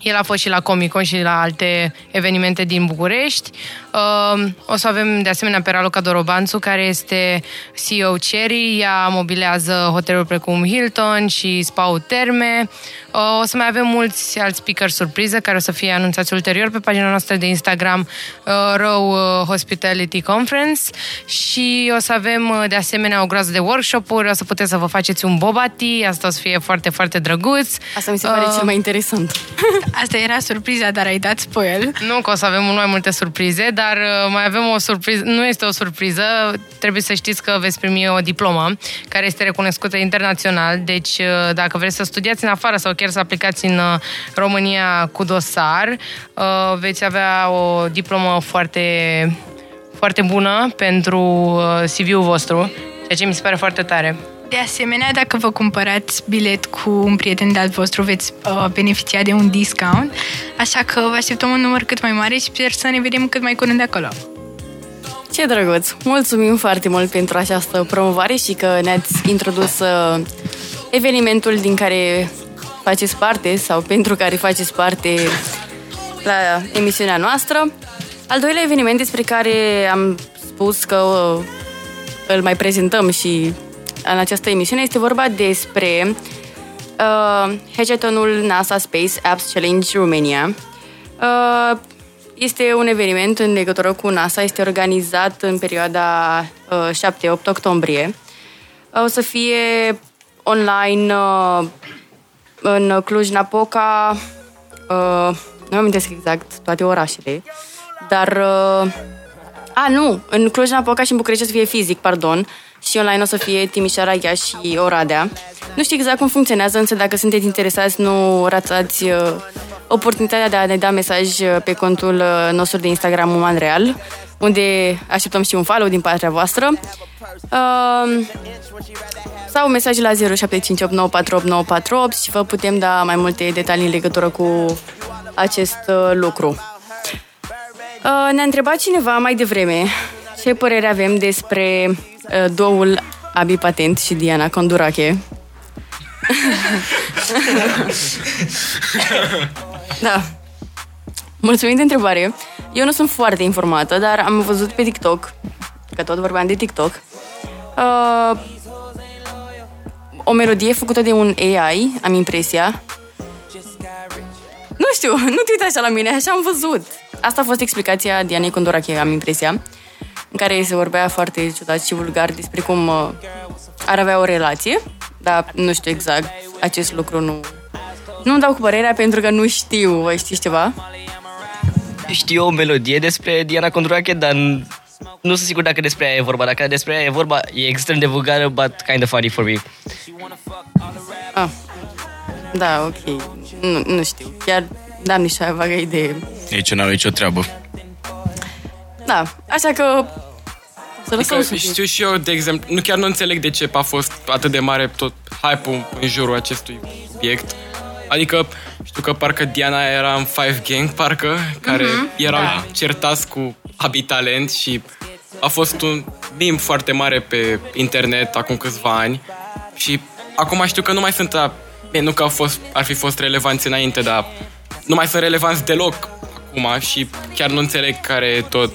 [SPEAKER 12] El a fost și la Comic Con și la alte evenimente din București. Uh, O să avem de asemenea pe Raluca Dorobanțu, care este CEO Cherry. Ea mobilează hoteluri precum Hilton și Spau Terme. Uh, O să mai avem mulți alți speaker surpriză care o să fie anunțați ulterior pe pagina noastră de Instagram uh, Row uh, Hospitality Conference și o să avem uh, de asemenea o groază de workshop-uri, o să puteți să vă faceți un boba tea, asta o să fie foarte, foarte drăguț.
[SPEAKER 2] Asta mi se pare
[SPEAKER 12] Uh,
[SPEAKER 2] cel mai interesant.
[SPEAKER 11] Asta era surpriza, dar ai dat spoil.
[SPEAKER 12] Nu că o să avem mult mai multe surprize, dar uh, mai avem o surpriză. Nu este o surpriză, trebuie să știți că veți primi o diplomă care este recunoscută internațional. Deci, uh, dacă vreți să studiați în afară sau chiar să aplicați în uh, România cu dosar, uh, veți avea o diplomă foarte, foarte bună pentru uh, CV-ul vostru, ceea ce mi se pare foarte tare.
[SPEAKER 11] De asemenea, dacă vă cumpărați bilet cu un prieten de-al vostru, veți uh, beneficia de un discount, așa că vă așteptăm un număr cât mai mare și sper să ne vedem cât mai curând de acolo.
[SPEAKER 2] Ce drăguț! Mulțumim foarte mult pentru această promovare și că ne-ați introdus uh, evenimentul din care faceți parte sau pentru care faceți parte la emisiunea noastră. Al doilea eveniment despre care am spus că uh, îl mai prezentăm și în această emisiune este vorba despre uh, hackathonul NASA Space Apps Challenge Romania. Uh, este un eveniment în legătură cu NASA, este organizat în perioada uh, 7-8 octombrie. Uh, O să fie online uh, în Cluj-Napoca, uh, nu am amintesc exact toate orașele, dar... Uh, a, nu, în Cluj-Napoca și în București o să fie fizic, pardon, și online o să fie Timișoara, Iași și Oradea. Nu știu exact cum funcționează, însă dacă sunteți interesați, nu rațați uh, oportunitatea de a ne da mesaj uh, pe contul uh, nostru de Instagram Uman Real, unde așteptăm și un follow din partea voastră. Uh, sau mesaj la 0758948948 și vă putem da mai multe detalii în legătură cu acest uh, lucru. Uh, Ne-a întrebat cineva mai devreme ce părere avem despre uh, douul Abi Patent și Diana Condurache. da. Mulțumim de întrebare. Eu nu sunt foarte informată, dar am văzut pe TikTok, că tot vorbeam de TikTok, uh, o melodie făcută de un AI, am impresia. Nu știu, nu te uita așa la mine, așa am văzut. Asta a fost explicația Dianei Condorache, am impresia, în care se vorbea foarte ciudat și vulgar despre cum uh, ar avea o relație, dar nu știu exact acest lucru, nu... Nu-mi dau cu părerea pentru că nu știu, voi știți ceva?
[SPEAKER 4] Știu o melodie despre Diana Condurache, dar n- nu sunt sigur dacă despre ea e vorba. Dacă despre ea e vorba, e extrem de vulgară, but kind of funny for me.
[SPEAKER 2] Ah. Da, ok. Nu, nu știu. Chiar n-am nici o vagă idee.
[SPEAKER 5] Nici eu n-am nicio treabă.
[SPEAKER 2] Da, așa că... Să lăsăm
[SPEAKER 6] Adică
[SPEAKER 2] să fie.
[SPEAKER 6] știu și eu, de exemplu, nu chiar nu înțeleg de ce a fost atât de mare tot hype-ul în jurul acestui subiect. Adică știu că parcă Diana era în Five Gang, parcă, care
[SPEAKER 2] Mhm,
[SPEAKER 6] erau
[SPEAKER 2] da.
[SPEAKER 6] certați cu Abitalent și a fost un meme foarte mare pe internet acum câțiva ani și acum știu că nu mai sunt a, bine, nu că au fost, ar fi fost relevanți înainte, dar nu mai sunt relevanți deloc acum și chiar nu înțeleg care e tot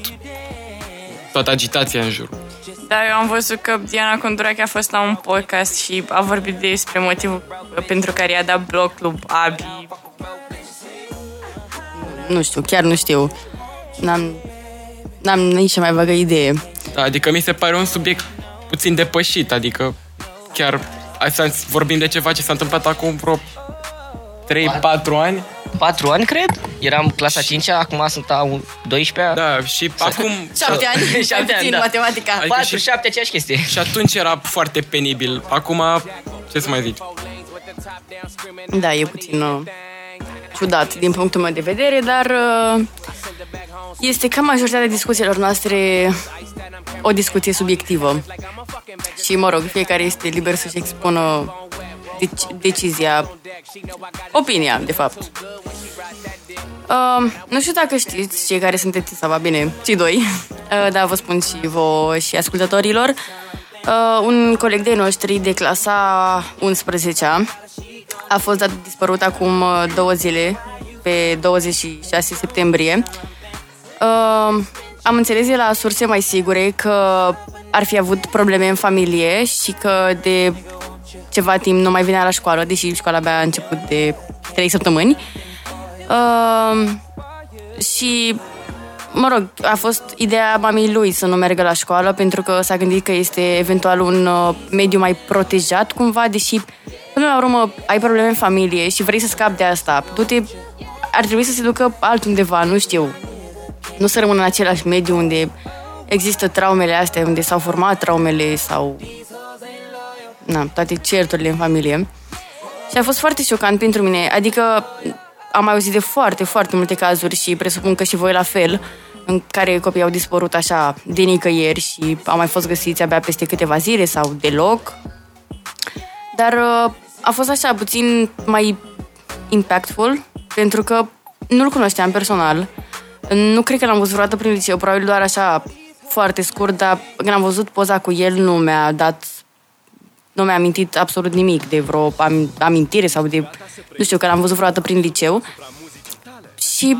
[SPEAKER 6] toată agitația în jur.
[SPEAKER 3] Dar eu am văzut că Diana Condurache a fost la un podcast și a vorbit despre motivul pentru care i-a dat bloc lui Abi.
[SPEAKER 2] Nu știu, chiar nu știu. N-am, n-am nici cea mai vagă idee.
[SPEAKER 6] Da, adică mi se pare un subiect puțin depășit, adică chiar hai să vorbim de ceva ce s-a întâmplat acum vreo 3-4 ani.
[SPEAKER 4] 4 ani, cred. Eram clasa 5 acum sunt a 12-a.
[SPEAKER 6] Da, și acum...
[SPEAKER 2] 7 ani, mai
[SPEAKER 4] Șapte ani,
[SPEAKER 2] puțin
[SPEAKER 4] da.
[SPEAKER 2] matematica.
[SPEAKER 6] Adică
[SPEAKER 4] 4,
[SPEAKER 6] și-
[SPEAKER 4] 7, aceeași chestie.
[SPEAKER 6] Și atunci era foarte penibil. Acum, ce să mai zici?
[SPEAKER 2] Da, e puțin uh, ciudat din punctul meu de vedere, dar uh, este ca majoritatea discuțiilor noastre o discuție subiectivă. Și, mă rog, fiecare este liber să-și expună deci- decizia, opinia, de fapt. Uh, nu știu dacă știți, cei care sunteți, sau va bine, cei doi, uh, dar vă spun și vouă și ascultătorilor, uh, un coleg de noștri de clasa 11-a a fost dat dispărut acum uh, două zile, pe 26 septembrie. Uh, am înțeles de la surse mai sigure că ar fi avut probleme în familie și că de ceva timp nu mai venea la școală, deși școala abia a început de 3 săptămâni. Uh, și, mă rog, a fost ideea mamei lui să nu meargă la școală pentru că s-a gândit că este eventual un uh, mediu mai protejat cumva, deși până la urmă ai probleme în familie și vrei să scapi de asta. Du-te, ar trebui să se ducă altundeva, nu știu. Nu să rămână în același mediu unde există traumele astea, unde s-au format traumele sau na, toate certurile în familie. Și a fost foarte șocant pentru mine. Adică am mai auzit de foarte, foarte multe cazuri și presupun că și voi la fel, în care copiii au dispărut așa de nicăieri și au mai fost găsiți abia peste câteva zile sau deloc. Dar uh, a fost așa puțin mai impactful pentru că nu-l cunoșteam personal. Nu cred că l-am văzut vreodată prin liceu, probabil doar așa foarte scurt, dar când am văzut poza cu el nu mi-a dat nu mi-a amintit absolut nimic de vreo am- amintire sau de, nu știu, că l-am văzut vreodată prin liceu. Și,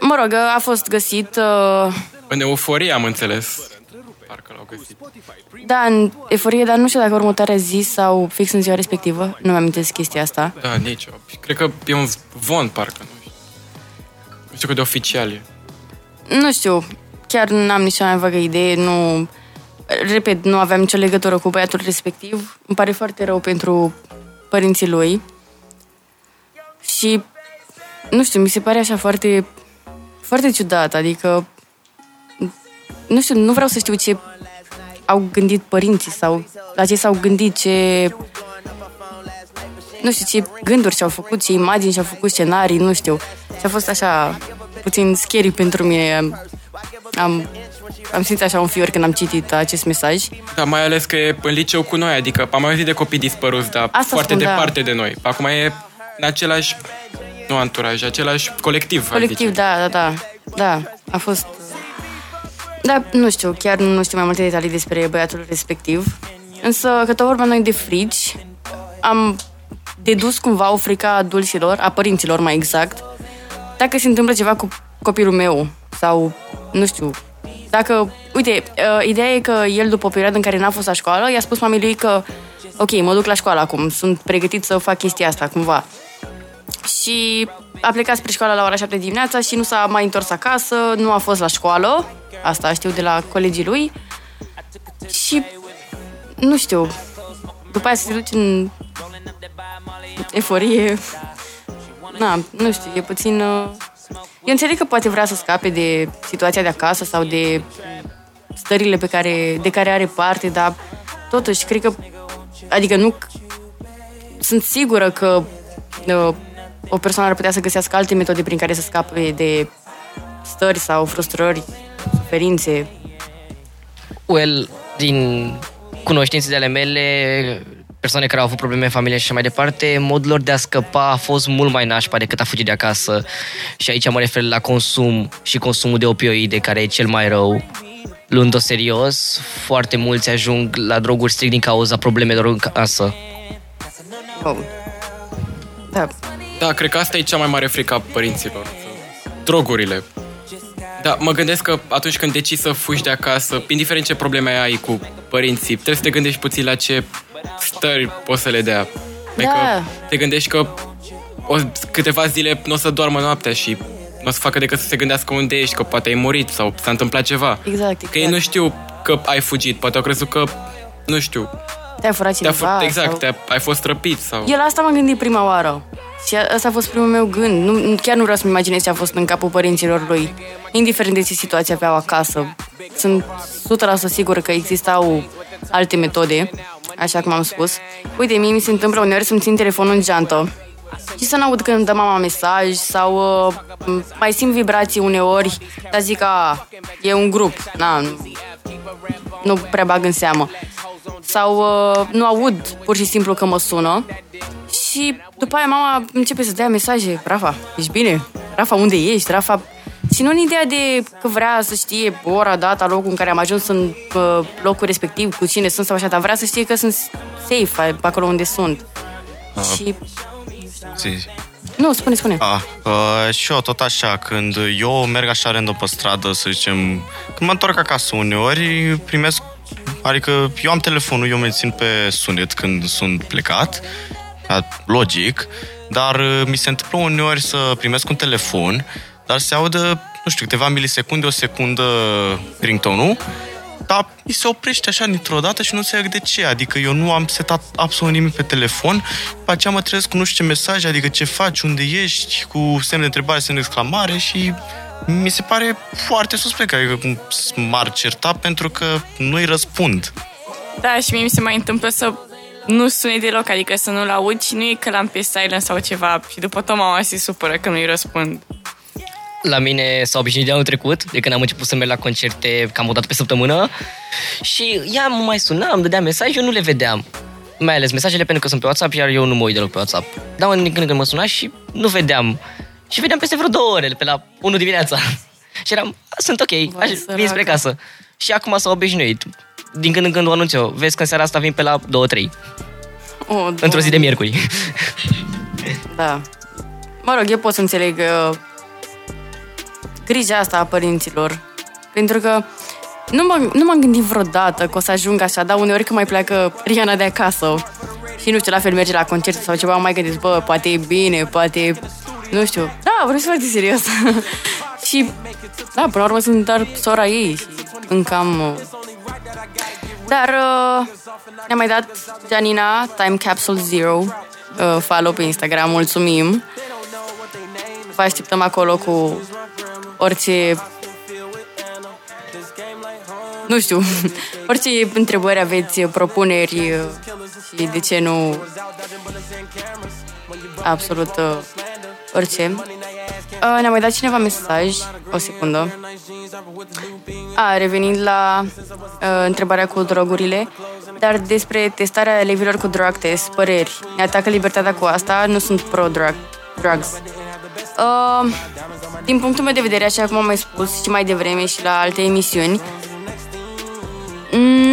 [SPEAKER 2] mă rog, a fost găsit, uh,
[SPEAKER 6] În euforie am înțeles. Parcă l-au găsit.
[SPEAKER 2] da, în eforie, dar nu știu dacă următoarea zi sau fix în ziua respectivă. Nu mi-am amintesc chestia asta.
[SPEAKER 6] Da, nici eu. Cred că e un zvon, parcă. Nu știu, nu știu cât de oficial e.
[SPEAKER 2] Nu știu, chiar n-am nici cea mai vagă idee, nu... Repet, nu aveam nicio legătură cu băiatul respectiv. Îmi pare foarte rău pentru părinții lui. Și, nu știu, mi se pare așa foarte, foarte ciudat, adică, nu știu, nu vreau să știu ce au gândit părinții sau la ce s-au gândit, ce, nu știu, ce gânduri și-au făcut, ce imagini și-au făcut, scenarii, nu știu. Și a fost așa puțin scary pentru mine. Am, am, am simțit așa un fior când am citit acest mesaj.
[SPEAKER 6] Da, mai ales că e în liceu cu noi, adică am mai auzit de copii dispăruți, dar
[SPEAKER 2] Asta
[SPEAKER 6] foarte
[SPEAKER 2] spun, da.
[SPEAKER 6] departe de noi. Acum e în același, nu anturaj, același colectiv, aș
[SPEAKER 2] Colectiv,
[SPEAKER 6] zice.
[SPEAKER 2] da, da, da. Da, a fost... Da, nu știu, chiar nu știu mai multe detalii despre băiatul respectiv. Însă, că tot vorba noi de frici, am dedus cumva o frică a adulților, a părinților mai exact, dacă se întâmplă ceva cu copilul meu sau, nu știu, dacă, uite, uh, ideea e că el după o perioadă în care n-a fost la școală, i-a spus mamei lui că, ok, mă duc la școală acum, sunt pregătit să fac chestia asta, cumva. Și a plecat spre școală la ora 7 dimineața și nu s-a mai întors acasă, nu a fost la școală, asta știu de la colegii lui. Și, nu știu, după aia se duce în eforie. Na, nu știu, e puțin... uh, Eu înțeleg că poate vrea să scape de situația de acasă sau de stările pe care, de care are parte, dar totuși, cred că... Adică nu... Sunt sigură că uh, o persoană ar putea să găsească alte metode prin care să scape de stări sau frustrări, suferințe.
[SPEAKER 4] Well, din cunoștințele ale mele, persoane care au avut probleme în familie și așa mai departe, modul lor de a scăpa a fost mult mai nașpa decât a fugi de acasă. Și aici mă refer la consum și consumul de opioide, care e cel mai rău. Luând-o serios, foarte mulți ajung la droguri strict din cauza problemelor în casă.
[SPEAKER 2] Oh. Da.
[SPEAKER 6] Da, cred că asta e cea mai mare frică a părinților. Drogurile. Da, mă gândesc că atunci când decizi să fugi de acasă, indiferent ce probleme ai cu părinții, trebuie să te gândești puțin la ce stări poți să le dea. Adică
[SPEAKER 2] Da.
[SPEAKER 6] te gândești că o, câteva zile nu o să doarmă noaptea și nu o să facă decât să se gândească unde ești, că poate ai murit sau s-a întâmplat ceva.
[SPEAKER 2] Exact, exact.
[SPEAKER 6] Că ei nu știu că ai fugit, poate au crezut că, nu știu,
[SPEAKER 2] Te-a furat
[SPEAKER 6] Te-a
[SPEAKER 2] cineva?
[SPEAKER 6] fur- exact,
[SPEAKER 2] sau...
[SPEAKER 6] te ai fost răpit sau...
[SPEAKER 2] Eu la asta m-am gândit prima oară. Și a- ăsta a fost primul meu gând. Nu, nu- chiar nu vreau să-mi imaginez ce a fost în capul părinților lui. Indiferent de ce situație aveau acasă. Sunt 100% sigură că existau alte metode, așa cum am spus. Uite, mie mi se întâmplă uneori să-mi țin telefonul în geantă și să n-aud când dă mama mesaj sau uh, mai simt vibrații uneori, dar zic că a, e un grup, na, nu, nu prea bag în seamă. Sau uh, nu aud pur și simplu că mă sună și după aia mama începe să dea mesaje. Rafa, ești bine? Rafa, unde ești? Rafa... Și nu în ideea de că vrea să știe ora, data, locul în care am ajuns în uh, locul respectiv, cu cine sunt sau așa, dar vrea să știe că sunt safe pe acolo unde sunt.
[SPEAKER 5] Uh,
[SPEAKER 2] Și...
[SPEAKER 5] zi, zi.
[SPEAKER 2] Nu, spune, spune.
[SPEAKER 5] A, uh, și eu tot așa, când eu merg așa random pe stradă, să zicem, când mă întorc acasă uneori, primesc, adică eu am telefonul, eu mențin pe sunet când sunt plecat, a, logic, dar uh, mi se întâmplă uneori să primesc un telefon, dar se audă, nu știu, câteva milisecunde, o secundă ringtone-ul, dar mi se oprește așa dintr-o dată și nu înțeleg de ce. Adică eu nu am setat absolut nimic pe telefon, după aceea mă trezesc cu nu știu ce mesaj, adică ce faci, unde ești, cu semn de întrebare, semn de exclamare și mi se pare foarte suspect, adică cum m-ar certa pentru că nu-i răspund.
[SPEAKER 3] Da, și mie mi se mai întâmplă să nu sune deloc, adică să nu-l aud și nu e că l-am pe silent sau ceva și după tot mama se supără că nu-i răspund.
[SPEAKER 4] La mine s-a obișnuit de anul trecut, de când am început să merg la concerte cam o dată pe săptămână și ea mă mai suna, îmi dădea mesaje, eu nu le vedeam. Mai ales mesajele pentru că sunt pe WhatsApp, iar eu nu mă uit deloc pe WhatsApp. Dar din când în când mă suna și nu vedeam. Și vedeam peste vreo două ore, pe la 1 dimineața. și eram, "A, sunt ok, aș vin spre casă. Și acum s-a obișnuit. Din când în când o anunț eu. Vezi că în seara asta vin pe la 2-3.
[SPEAKER 2] Oh,
[SPEAKER 4] Într-o zi de miercuri.
[SPEAKER 2] Da. Mă rog, eu pot să înțeleg uh, grija asta a părinților. Pentru că nu, m- nu m-am gândit vreodată că o să ajung așa, dar uneori când mai pleacă Riana de acasă și nu știu, la fel merge la concert sau ceva, am mai gândit, bă, poate e bine, poate e... Nu știu. Da, vreau foarte serios. și, da, până la urmă sunt doar sora ei și încă am... uh, Dar uh, ne-a mai dat Janina, Time Capsule Zero, uh, follow pe Instagram, mulțumim. Vă așteptăm acolo cu orice nu știu, orice întrebări aveți, propuneri uh, și de ce nu absolut uh, orice. Uh, Ne-a mai dat cineva mesaj, o secundă. A, revenind la uh, întrebarea cu drogurile, dar despre testarea elevilor cu drug test, păreri. Ne atacă libertatea cu asta, nu sunt pro-drug drugs. Uh, din punctul meu de vedere, așa cum am mai spus și mai devreme și la alte emisiuni,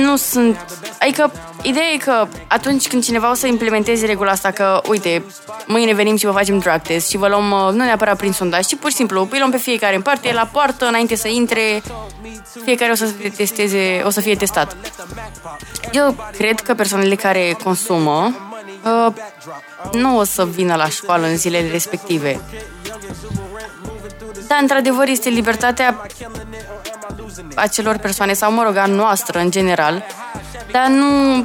[SPEAKER 2] nu sunt... Adică, ideea e că atunci când cineva o să implementeze regula asta că, uite, mâine venim și vă facem drug test și vă luăm, uh, nu neapărat prin sondaj, ci pur și simplu, îi luăm pe fiecare în parte, la poartă, înainte să intre, fiecare o să se testeze, o să fie testat. Eu cred că persoanele care consumă uh, nu o să vină la școală în zilele respective. Da, într-adevăr, este libertatea acelor persoane, sau mă rog, a noastră în general, dar nu...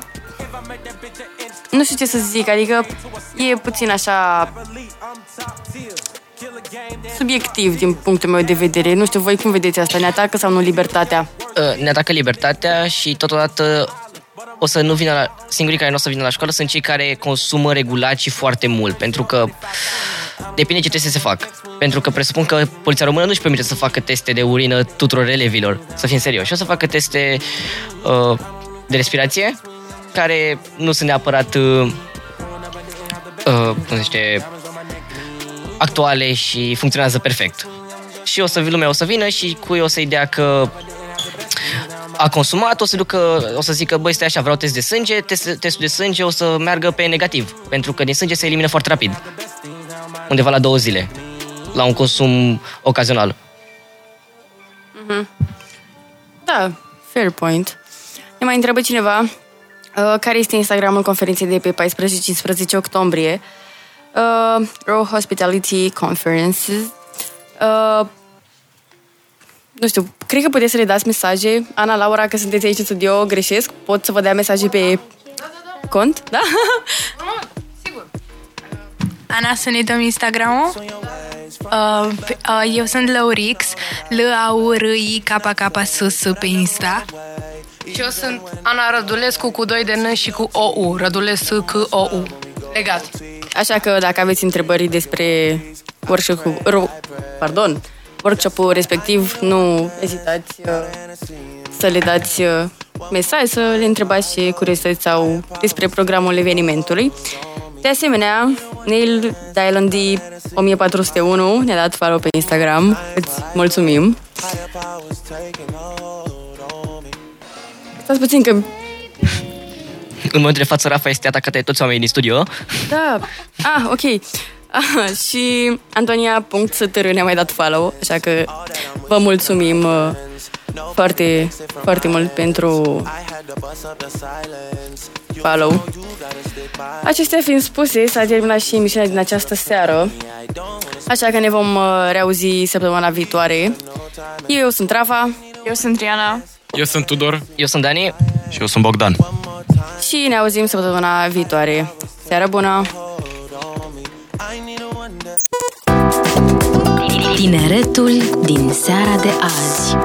[SPEAKER 2] Nu știu ce să zic, adică e puțin așa subiectiv din punctul meu de vedere. Nu știu, voi cum vedeți asta? Ne atacă sau nu libertatea?
[SPEAKER 4] Uh, ne atacă libertatea și totodată o să nu vină la, singurii care nu o să vină la școală sunt cei care consumă regulat și foarte mult, pentru că depinde ce teste se fac. Pentru că presupun că poliția română nu-și permite să facă teste de urină tuturor elevilor, să fim serioși. O să facă teste uh, de respirație, care nu sunt neapărat uh, uh, cum se zice, actuale și funcționează perfect. Și o să lumea o să vină și cui o să-i dea că a consumat, o să ducă, o să zică, băi, stai așa, vreau test de sânge, test, testul de sânge o să meargă pe negativ, pentru că din sânge se elimină foarte rapid, undeva la două zile, la un consum ocazional.
[SPEAKER 2] Mhm. Da, fair point. Ne mai întreabă cineva uh, care este Instagramul conferinței de pe 14-15 octombrie. Uh, Raw Hospitality Conferences. Uh, nu știu, cred că puteți să le dați mesaje. Ana, Laura, că sunteți aici în studio, greșesc. Pot să vă dea mesaje pe cont, da?
[SPEAKER 11] Ana, să ne dăm Instagram-ul? Uh, pe- uh, eu sunt Laurix, l a u r i k k s s pe Insta.
[SPEAKER 12] Și eu sunt Ana Rădulescu cu 2 de N și cu OU. Rădulescu cu OU. Legat.
[SPEAKER 2] Așa că dacă aveți întrebări despre workshop-ul, ro- pardon, workshop-ul respectiv, nu ezitați uh, să le dați uh, mesaj, să le întrebați ce curiozități sau despre programul evenimentului. De asemenea, Neil Dylandy 1401 ne-a dat follow pe Instagram. Îți mulțumim. Stați puțin că...
[SPEAKER 4] În momentul de față, Rafa este atacat de toți oamenii din studio.
[SPEAKER 2] Da. Ah, ok. Ah, și Antonia.str ne-a mai dat follow, așa că vă mulțumim uh, foarte, foarte mult pentru follow. Acestea fiind spuse, s-a terminat și emisiunea din această seară, așa că ne vom uh, reauzi săptămâna viitoare. Eu sunt Rafa.
[SPEAKER 3] Eu sunt Triana.
[SPEAKER 6] Eu sunt Tudor.
[SPEAKER 4] Eu sunt Dani.
[SPEAKER 5] Și eu sunt Bogdan.
[SPEAKER 2] Și ne auzim săptămâna viitoare. Seară bună!
[SPEAKER 1] Tineretul din seara de azi.